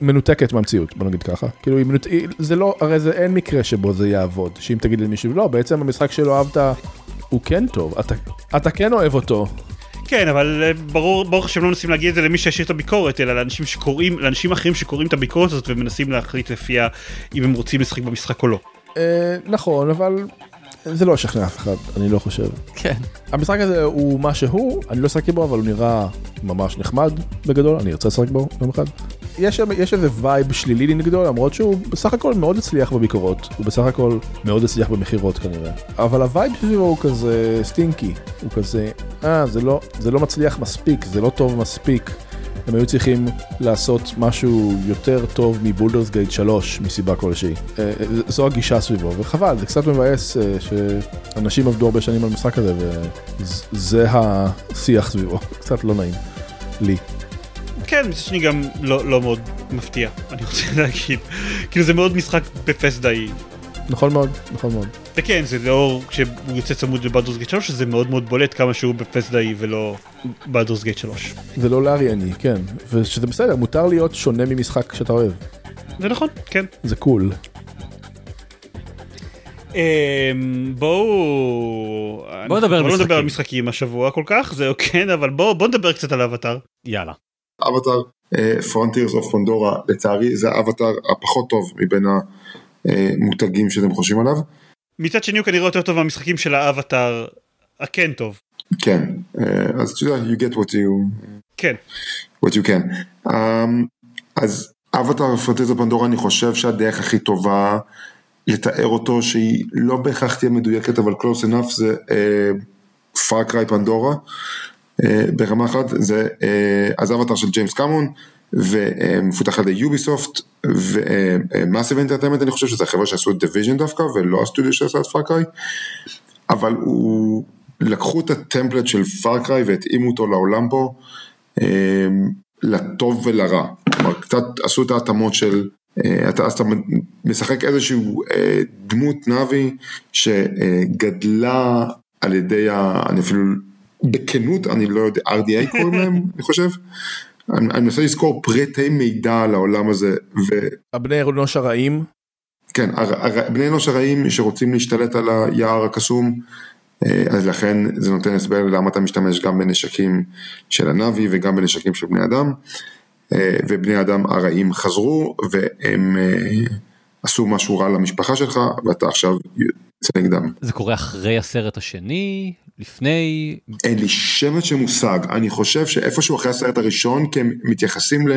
מנותקת מהמציאות בוא נגיד ככה כאילו היא מנותק, זה לא הרי זה אין מקרה שבו זה יעבוד שאם תגיד למישהו לא בעצם המשחק שלא אהבת הוא כן טוב אתה אתה כן אוהב אותו. כן אבל אה, ברור ברור שהם לא מנסים להגיד את זה למי שישאיר את הביקורת אלא לאנשים שקוראים לאנשים אחרים שקוראים את הביקורת הזאת ומנסים להחליט לפיה אם הם רוצים לשחק במשחק או לא. אה, נכון אבל זה לא ישכנע אף אחד, אני לא חושב. כן. המשחק הזה הוא מה שהוא, אני לא אשחק בו, אבל הוא נראה ממש נחמד בגדול, אני ארצה לשחק בו יום אחד. יש, יש איזה vibe שלילי נגדו, למרות שהוא בסך הכל מאוד הצליח בביקורות, הוא בסך הכל מאוד הצליח במכירות כנראה. אבל הווייב שלו הוא כזה stinky, הוא כזה, אה, זה לא, זה לא מצליח מספיק, זה לא טוב מספיק. הם היו צריכים לעשות משהו יותר טוב מ Baldur's Gate 3 מסיבה כלשהי. אה, אה, זו הגישה סביבו, וחבל, זה קצת מבאס אה, שאנשים עבדו הרבה שנים על המשחק הזה, וזה השיח סביבו, קצת לא נעים לי. כן, מצד שני גם לא, לא מאוד מפתיע, אני רוצה להגיד. כאילו זה מאוד משחק בפסדאי. נכון מאוד, נכון מאוד. וכן, זה לאור כשהוא יוצא צמוד לבאדורס גייט 3, זה מאוד מאוד בולט כמה שהוא בפסדאי ולא באדורס גייט 3. זה לא לאריאני, כן, ושזה בסדר, מותר להיות שונה ממשחק שאתה אוהב. זה נכון, כן. זה קול. אמ, בואו בואו נדבר על משחקים. לא נדבר על משחקים השבוע כל כך, זהו כן, אבל בואו נדבר קצת על אבטאר. יאללה. אבטאר, Frontiers of Pandora, לצערי זה האבטאר הפחות טוב מבין המותגים שאתם חושבים עליו. מצד שני הוא כנראה יותר טוב מהמשחקים של האבטאר הכן טוב. כן, אה, אז אתה יודע, you get what you, כן. what you can. Um, אז אבטאר Frontiers of Pandora אני חושב שהדרך הכי טובה לתאר אותו שהיא לא בהכרח תהיה מדויקת אבל close enough זה Far Cry Pandora ברמה אחת זה uh, אז אבטאר של ג'יימס קמרון ומפותח על ידי Ubisoft ו Massive Entertainment אני חושב שזה החברה שעשו את Division דווקא ולא הסטודיו שעשה את Far Cry אבל הוא לקחו את ה template של Far Cry והתאימו אותו לעולם פה לטוב ולרע, כלומר קצת עשו את ההתאמות של, אתה, אז אתה משחק איזשהו דמות נאבי שגדלה על ידי, אני אפילו בכנות, אני לא יודע, RDA קוראים להם, אני חושב, אני, אני מנסה לזכור פרטי מידע על העולם הזה. ו... הבני אנוש הרעים? כן, הר, הר, בני אנוש הרעים שרוצים להשתלט על היער הקסום, אז לכן זה נותן הסבר למה אתה משתמש גם בנשקים של הנאבי וגם בנשקים של בני אדם, ובני אדם הרעים חזרו והם עשו משהו רע למשפחה שלך ואתה עכשיו יוצא נגדם. זה קורה אחרי הסרט השני? לפני? אין לי שמץ של מושג, אני חושב שאיפשהו אחרי הסרט הראשון כי הם מתייחסים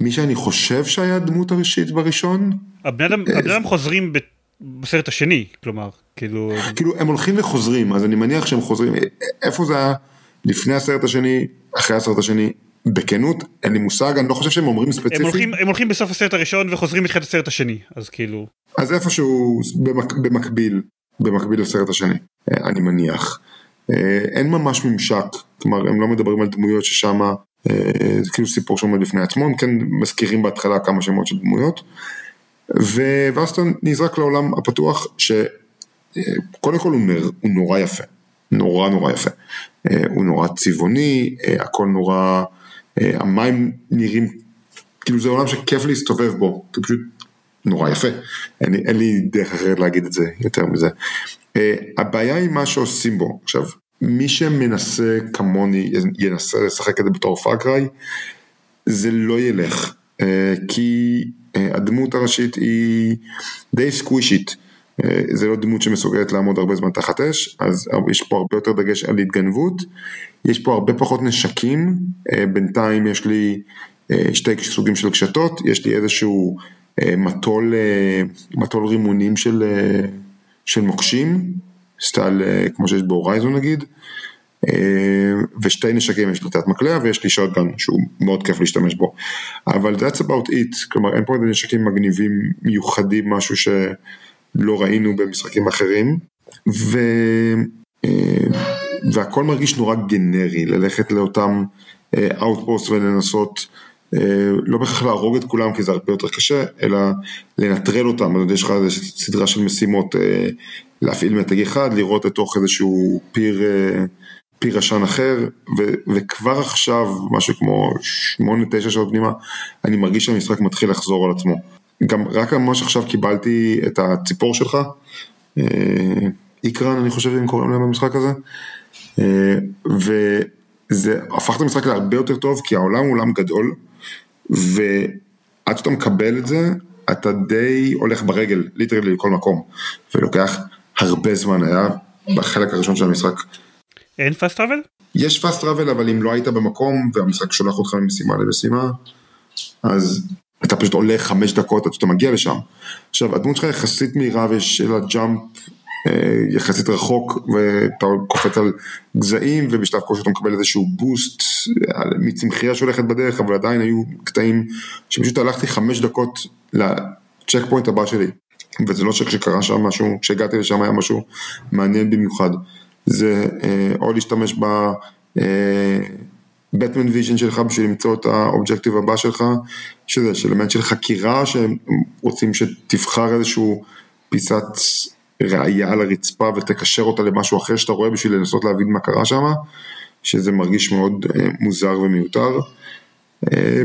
למי שאני חושב שהיה הדמות הראשית בראשון. הבני אדם, הבני אדם חוזרים בסרט השני, כלומר, כאילו... כאילו הם הולכים וחוזרים, אז אני מניח שהם חוזרים, איפה זה היה לפני הסרט השני, אחרי הסרט השני, בכנות, אין לי מושג, אני לא חושב שהם אומרים ספציפית. הם הולכים, הם הולכים בסוף הסרט הראשון וחוזרים בתחילת הסרט השני, אז כאילו... אז איפשהו במק, במקביל, במקביל לסרט השני, אני מניח. אין ממש ממשק, כלומר הם לא מדברים על דמויות ששם, זה כאילו סיפור שעומד לפני עצמו, הם כן מזכירים בהתחלה כמה שמות של דמויות. ואז אתה נזרק לעולם הפתוח שקודם כל הוא, נר, הוא נורא יפה, נורא נורא יפה, הוא נורא צבעוני, הכל נורא, המים נראים, כאילו זה עולם שכיף להסתובב בו, זה פשוט נורא יפה, אין, אין לי דרך אחרת להגיד את זה יותר מזה. הבעיה היא מה שעושים בו, עכשיו מי שמנסה כמוני ינסה לשחק את זה בתור פאקריי, זה לא ילך, כי הדמות הראשית היא די סקווישית, זה לא דמות שמסוגלת לעמוד הרבה זמן תחת אש, אז יש פה הרבה יותר דגש על התגנבות, יש פה הרבה פחות נשקים, בינתיים יש לי שתי סוגים של קשתות, יש לי איזשהו מטול, מטול רימונים של, של מוקשים, סטייל כמו שיש בהורייזון נגיד, ושתי נשקים, יש לי תת מקלע ויש לי שוטגן שהוא מאוד כיף להשתמש בו, אבל that's about it, כלומר אין פה איזה נשקים מגניבים מיוחדים, משהו שלא ראינו במשחקים אחרים, ו... והכל מרגיש נורא גנרי, ללכת לאותם outposts ולנסות לא בהכרח להרוג את כולם כי זה הרבה יותר קשה, אלא לנטרל אותם, אז יש לך איזושהי סדרה של משימות להפעיל מתג אחד, לראות לתוך איזשהו פיר פיר עשן אחר, ו- וכבר עכשיו, משהו כמו 8-9 שעות פנימה, אני מרגיש שהמשחק מתחיל לחזור על עצמו. גם רק ממש עכשיו קיבלתי את הציפור שלך, איקרן אני חושב אם קוראים להם במשחק הזה, וזה הפך את המשחק להרבה יותר טוב, כי העולם הוא עולם גדול, ועד שאתה מקבל את זה, אתה די הולך ברגל, ליטרלי לכל מקום, ולוקח הרבה זמן, היה בחלק הראשון של המשחק. אין fast travel? יש fast travel אבל אם לא היית במקום והמשחק שולח אותך ממשימה למשימה אז אתה פשוט הולך חמש דקות עד שאתה מגיע לשם. עכשיו הדמות שלך יחסית מהירה ויש לה jump יחסית רחוק ואתה קופץ על גזעים ובשלב כלשהו אתה מקבל איזשהו boost מצמחייה שהולכת בדרך אבל עדיין היו קטעים שפשוט הלכתי חמש דקות ל checkpoint הבא שלי וזה לא שקרה שם משהו, כשהגעתי לשם היה משהו מעניין במיוחד. זה אה, או להשתמש ב Batman vision שלך בשביל למצוא את ה objective הבא שלך, שזה אלמנט של חקירה שהם רוצים שתבחר איזשהו פיסת ראייה על הרצפה ותקשר אותה למשהו אחר שאתה רואה בשביל לנסות להבין מה קרה שם, שזה מרגיש מאוד אה, מוזר ומיותר. אה,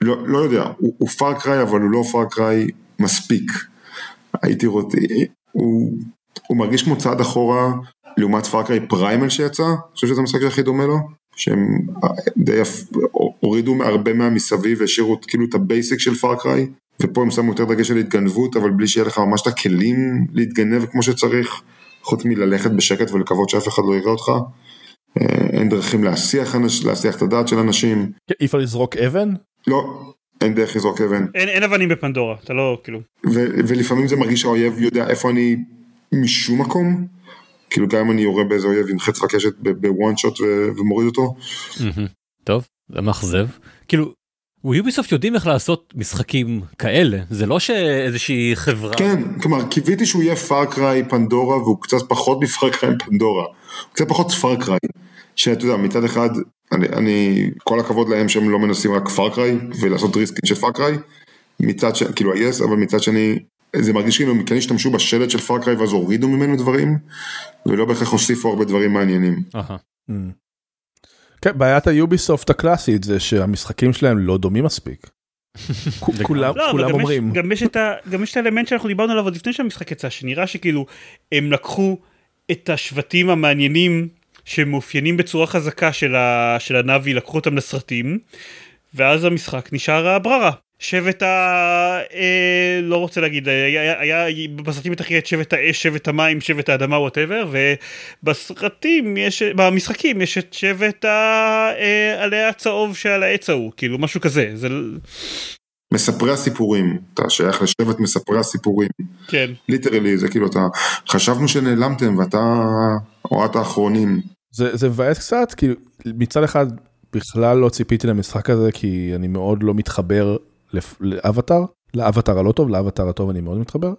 לא, לא יודע, הוא, הוא Far Cry אבל הוא לא Far Cry מספיק. הייתי רוצה, הוא הוא מרגיש כמו צעד אחורה לעומת Far Cry Primal שיצא, אני חושב שזה המשחק שהכי דומה לו, שהם די הורידו הרבה מהמסביב והשאירו כאילו את ה basic של Far Cry, ופה הם שמו יותר דגש על התגנבות, אבל בלי שיהיה לך ממש את הכלים להתגנב כמו שצריך, חוץ מללכת בשקט ולקוות שאף אחד לא יראה אותך. אה, אין דרכים להסיח, אנש, להסיח את הדעת של אנשים. אי אפשר לזרוק אבן? לא, אין דרך לזרוק אבן. אין, אין אבנים בפנדורה, אתה לא, כאילו. ו- ולפעמים זה מרגיש שהאויב יודע איפה אני משום מקום. כאילו גם אם אני יורה באיזה אויב עם חץ וקשת ב one shot ומוריד אותו. טוב, זה מאכזב. כאילו, Ubisoft יודעים איך לעשות משחקים כאלה, זה לא שאיזושהי חברה... כן, כלומר קיוויתי שהוא יהיה Far Cry פנדורה והוא קצת פחות מ Far Cry פנדורה. הוא קצת פחות Far Cry. שאתה יודע, מצד אחד, אני, אני, כל הכבוד להם שהם לא מנסים רק Far Cry ולעשות reskin של Far Cry. מצד ש... כאילו ה-yes, אבל מצד שני, זה מרגיש כאילו הם כן השתמשו בשלד של Far Cry ואז הורידו ממנו דברים, ולא בהכרח הוסיפו הרבה דברים מעניינים. אהה. Mm. כן, בעיית ה Ubisoft הקלאסית זה שהמשחקים שלהם לא דומים מספיק. כולם לא, כולם אומרים, יש, גם, יש את ה, גם יש את האלמנט שאנחנו דיברנו עליו עוד לפני שהמשחק יצא, שנראה שכאילו הם לקחו את השבטים המעניינים שמאופיינים בצורה חזקה של, ה, של הנאבי, לקחו אותם לסרטים, ואז המשחק נשאר הבררה. שבט ה... אה, לא רוצה להגיד, היה, היה, היה בסרטים אתה את שבט האש, שבט המים, שבט האדמה, whatever, ובסרטים יש, במשחקים יש את שבט העלה הצהוב שעל העץ ההוא, כאילו משהו כזה, זה... מספרי הסיפורים, אתה שייך לשבט מספרי הסיפורים. כן. ליטרלי זה כאילו אתה חשבנו שנעלמתם ואתה או את האחרונים. זה זה מבאס קצת, כאילו מצד אחד בכלל לא ציפיתי למשחק הזה כי אני מאוד לא מתחבר לאבטאר, לאבטאר הלא טוב, לאבטאר הטוב אני מאוד מתחבר.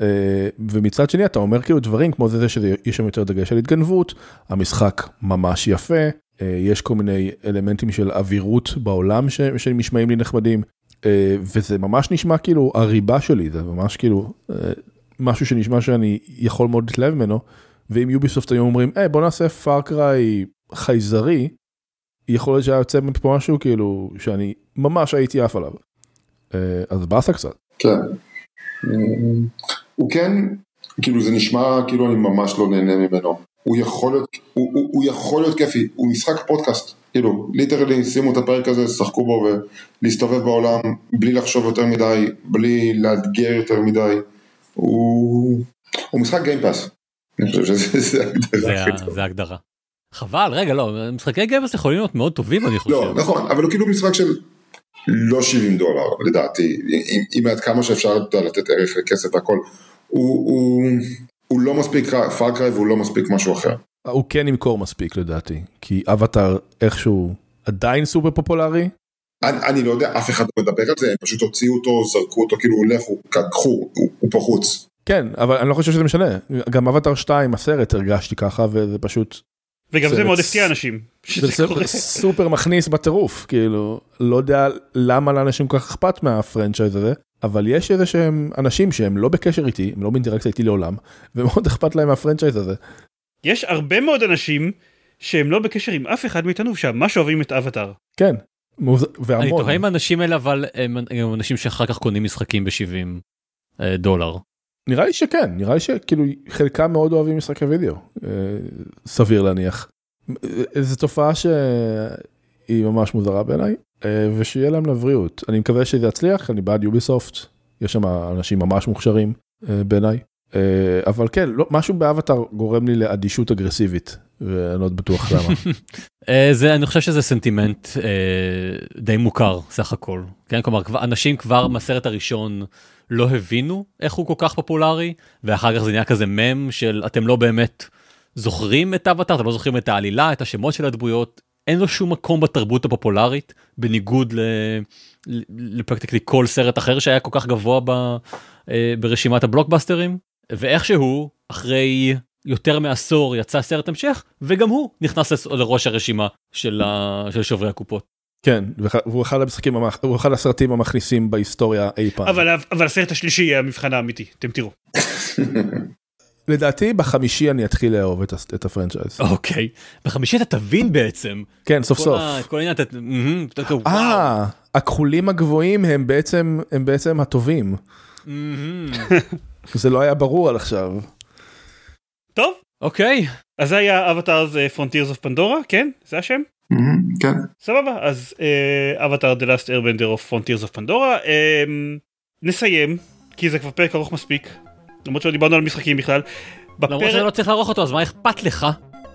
אה, ומצד שני אתה אומר כאילו דברים כמו זה, שיש שם יותר דגש על התגנבות, המשחק ממש יפה, אה, יש כל מיני אלמנטים של אווירות בעולם ש- שנשמעים לי נחמדים, אה, וזה ממש נשמע כאילו הריבה שלי, זה ממש כאילו משהו שנשמע שאני יכול מאוד להתלהב ממנו, ואם Ubisoft היו אומרים, היי בוא נעשה Far Cry חייזרי, יכול להיות שהיה יוצא מפה משהו כאילו שאני ממש הייתי עף עליו. אה, אז באסה קצת. כן. הוא כן, כאילו זה נשמע כאילו אני ממש לא נהנה ממנו. הוא יכול להיות, הוא, הוא, הוא יכול להיות כיפי, הוא משחק פודקאסט. כאילו, literally שימו את הפרק הזה, שחקו בו ולהסתובב בעולם בלי לחשוב יותר מדי, בלי לאתגר יותר מדי. הוא, הוא משחק Game Pass. אני חושב שזה זה הגדרה זה ההגדרה. חבל, רגע, לא, משחקי Game Pass יכולים להיות מאוד טובים, אני חושב. לא, נכון, אבל הוא כאילו משחק של לא 70 דולר לדעתי, אם- עד כמה שאפשר לתת ערך לכסף והכל, הוא, הוא, הוא לא מספיק Far Cry והוא לא מספיק משהו אחר. הוא כן ימכור מספיק לדעתי, כי אבטאר איכשהו עדיין סופר פופולרי. אני, אני לא יודע, אף אחד לא מדבר על זה, הם פשוט הוציאו אותו, זרקו אותו, כאילו לכו, קחו, הוא, הוא פה חוץ. כן, אבל אני לא חושב שזה משנה. גם אבטאר 2 הסרט הרגשתי ככה וזה פשוט וגם זה מאוד הפתיע אנשים. זה. סופר מכניס בטירוף כאילו לא יודע למה לאנשים כל כך אכפת מהפרנצ'ייז הזה אבל יש איזה שהם אנשים שהם לא בקשר איתי הם לא באינטראקציה איתי לעולם ומאוד אכפת להם מהפרנצ'ייז הזה. יש הרבה מאוד אנשים שהם לא בקשר עם אף אחד מאיתנו ושממש אוהבים את אבטאר. כן. מוז... אני והמון. תוהה אם האנשים האלה אבל הם הם אנשים שאחר כך קונים משחקים ב-70 דולר. נראה לי שכן נראה לי שכאילו חלקם מאוד אוהבים משחקי וידאו אה, סביר להניח. אה, זו תופעה שהיא ממש מוזרה בעיניי אה, ושיהיה להם לבריאות אני מקווה שזה יצליח אני בעד יוביסופט יש שם אנשים ממש מוכשרים בעיניי אבל כן לא, משהו באבטאר גורם לי לאדישות אגרסיבית ואני לא בטוח למה. זה אני חושב שזה סנטימנט די מוכר סך הכל כן כלומר אנשים כבר מהסרט הראשון לא הבינו איך הוא כל כך פופולרי ואחר כך זה נהיה כזה מם של אתם לא באמת זוכרים את אבטאר אתם לא זוכרים את העלילה את השמות של הדמויות אין לו שום מקום בתרבות הפופולרית בניגוד ל- לפרקטיקלי כל סרט אחר שהיה כל כך גבוה ב, אה, ברשימת הבלוקבאסטרים ואיכשהו אחרי יותר מעשור יצא סרט המשך וגם הוא נכנס לראש הרשימה של, ה... של שוברי הקופות. כן והוא אחד המשחקים הוא אחד הסרטים המכניסים בהיסטוריה אי פעם. אבל אבל הסרט השלישי יהיה המבחן האמיתי אתם תראו. לדעתי בחמישי אני אתחיל לאהוב את, את הפרנצ'ייז. אוקיי. בחמישי אתה תבין בעצם. כן סוף סוף. כל העניין אתה... אה, הכחולים הגבוהים הם בעצם הם בעצם הטובים. זה לא היה ברור עד עכשיו. טוב אוקיי. אז זה היה אבטאר זה Frontiers of Pandora כן זה השם כן. סבבה אז Avatar The Last Airbender of Frontiers of Pandora אמ, נסיים כי זה כבר פרק ארוך מספיק למרות שלא דיברנו על משחקים בכלל למרות בפרק... שלא צריך לערוך אותו, אז מה אכפת לך?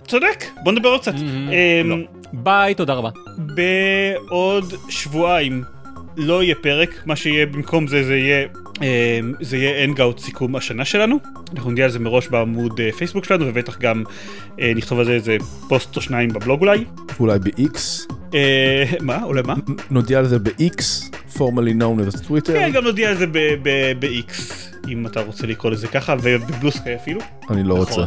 צודק, בוא נדבר עוד קצת. אמ, לא. ביי, תודה רבה. בעוד שבועיים לא יהיה פרק, מה שיהיה במקום זה זה יהיה אמ, זה יהיה hangout סיכום השנה שלנו. אנחנו נודיע על זה מראש בעמוד אה, פייסבוק שלנו ובטח גם אה, נכתוב על זה איזה פוסט או שניים בבלוג אולי. אולי ב-X, אה, מה? אולי מה? נודיע על זה ב-X, formerly known as Twitter. כן, גם נודיע על זה ב-X, אם אתה רוצה לקרוא לזה ככה, וב Bluesky אפילו. אני לא רוצה.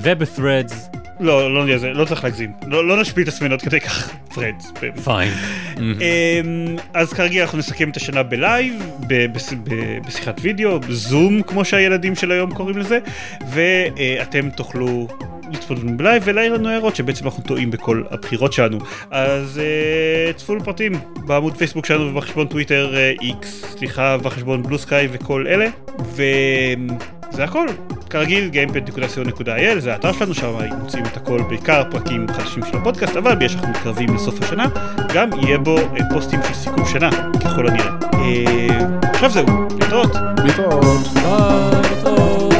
וב-threads, לא, לא זה, לא צריך להגזים. לא לא נשפיל את עצמנו עד כדי כך. Threads. Fine. אמ, אז כרגיל אנחנו נסכם את השנה ב live, ב- בש- ב- בשיחת וידאו, בזום כמו שהילדים של היום קוראים לזה, ואתם תוכלו לצפות ב live ולהעיר לנו הערות שבעצם אנחנו טועים בכל הבחירות שלנו. אז אה, צפו לפרטים בעמוד פייסבוק שלנו ובחשבון טוויטר אה, X, סליחה, בחשבון Bluesky וכל אלה, וזה הכל. כרגיל gamepad.co.il זה האתר שלנו שם מוצאים את הכל בעיקר פרקים חדשים של הפודקאסט אבל בגלל שאנחנו מתקרבים לסוף השנה גם יהיה בו אה, פוסטים של סיכום שנה ככל הנראה. אה, עכשיו זהו, להתראות. להתראות. ביי, טוב.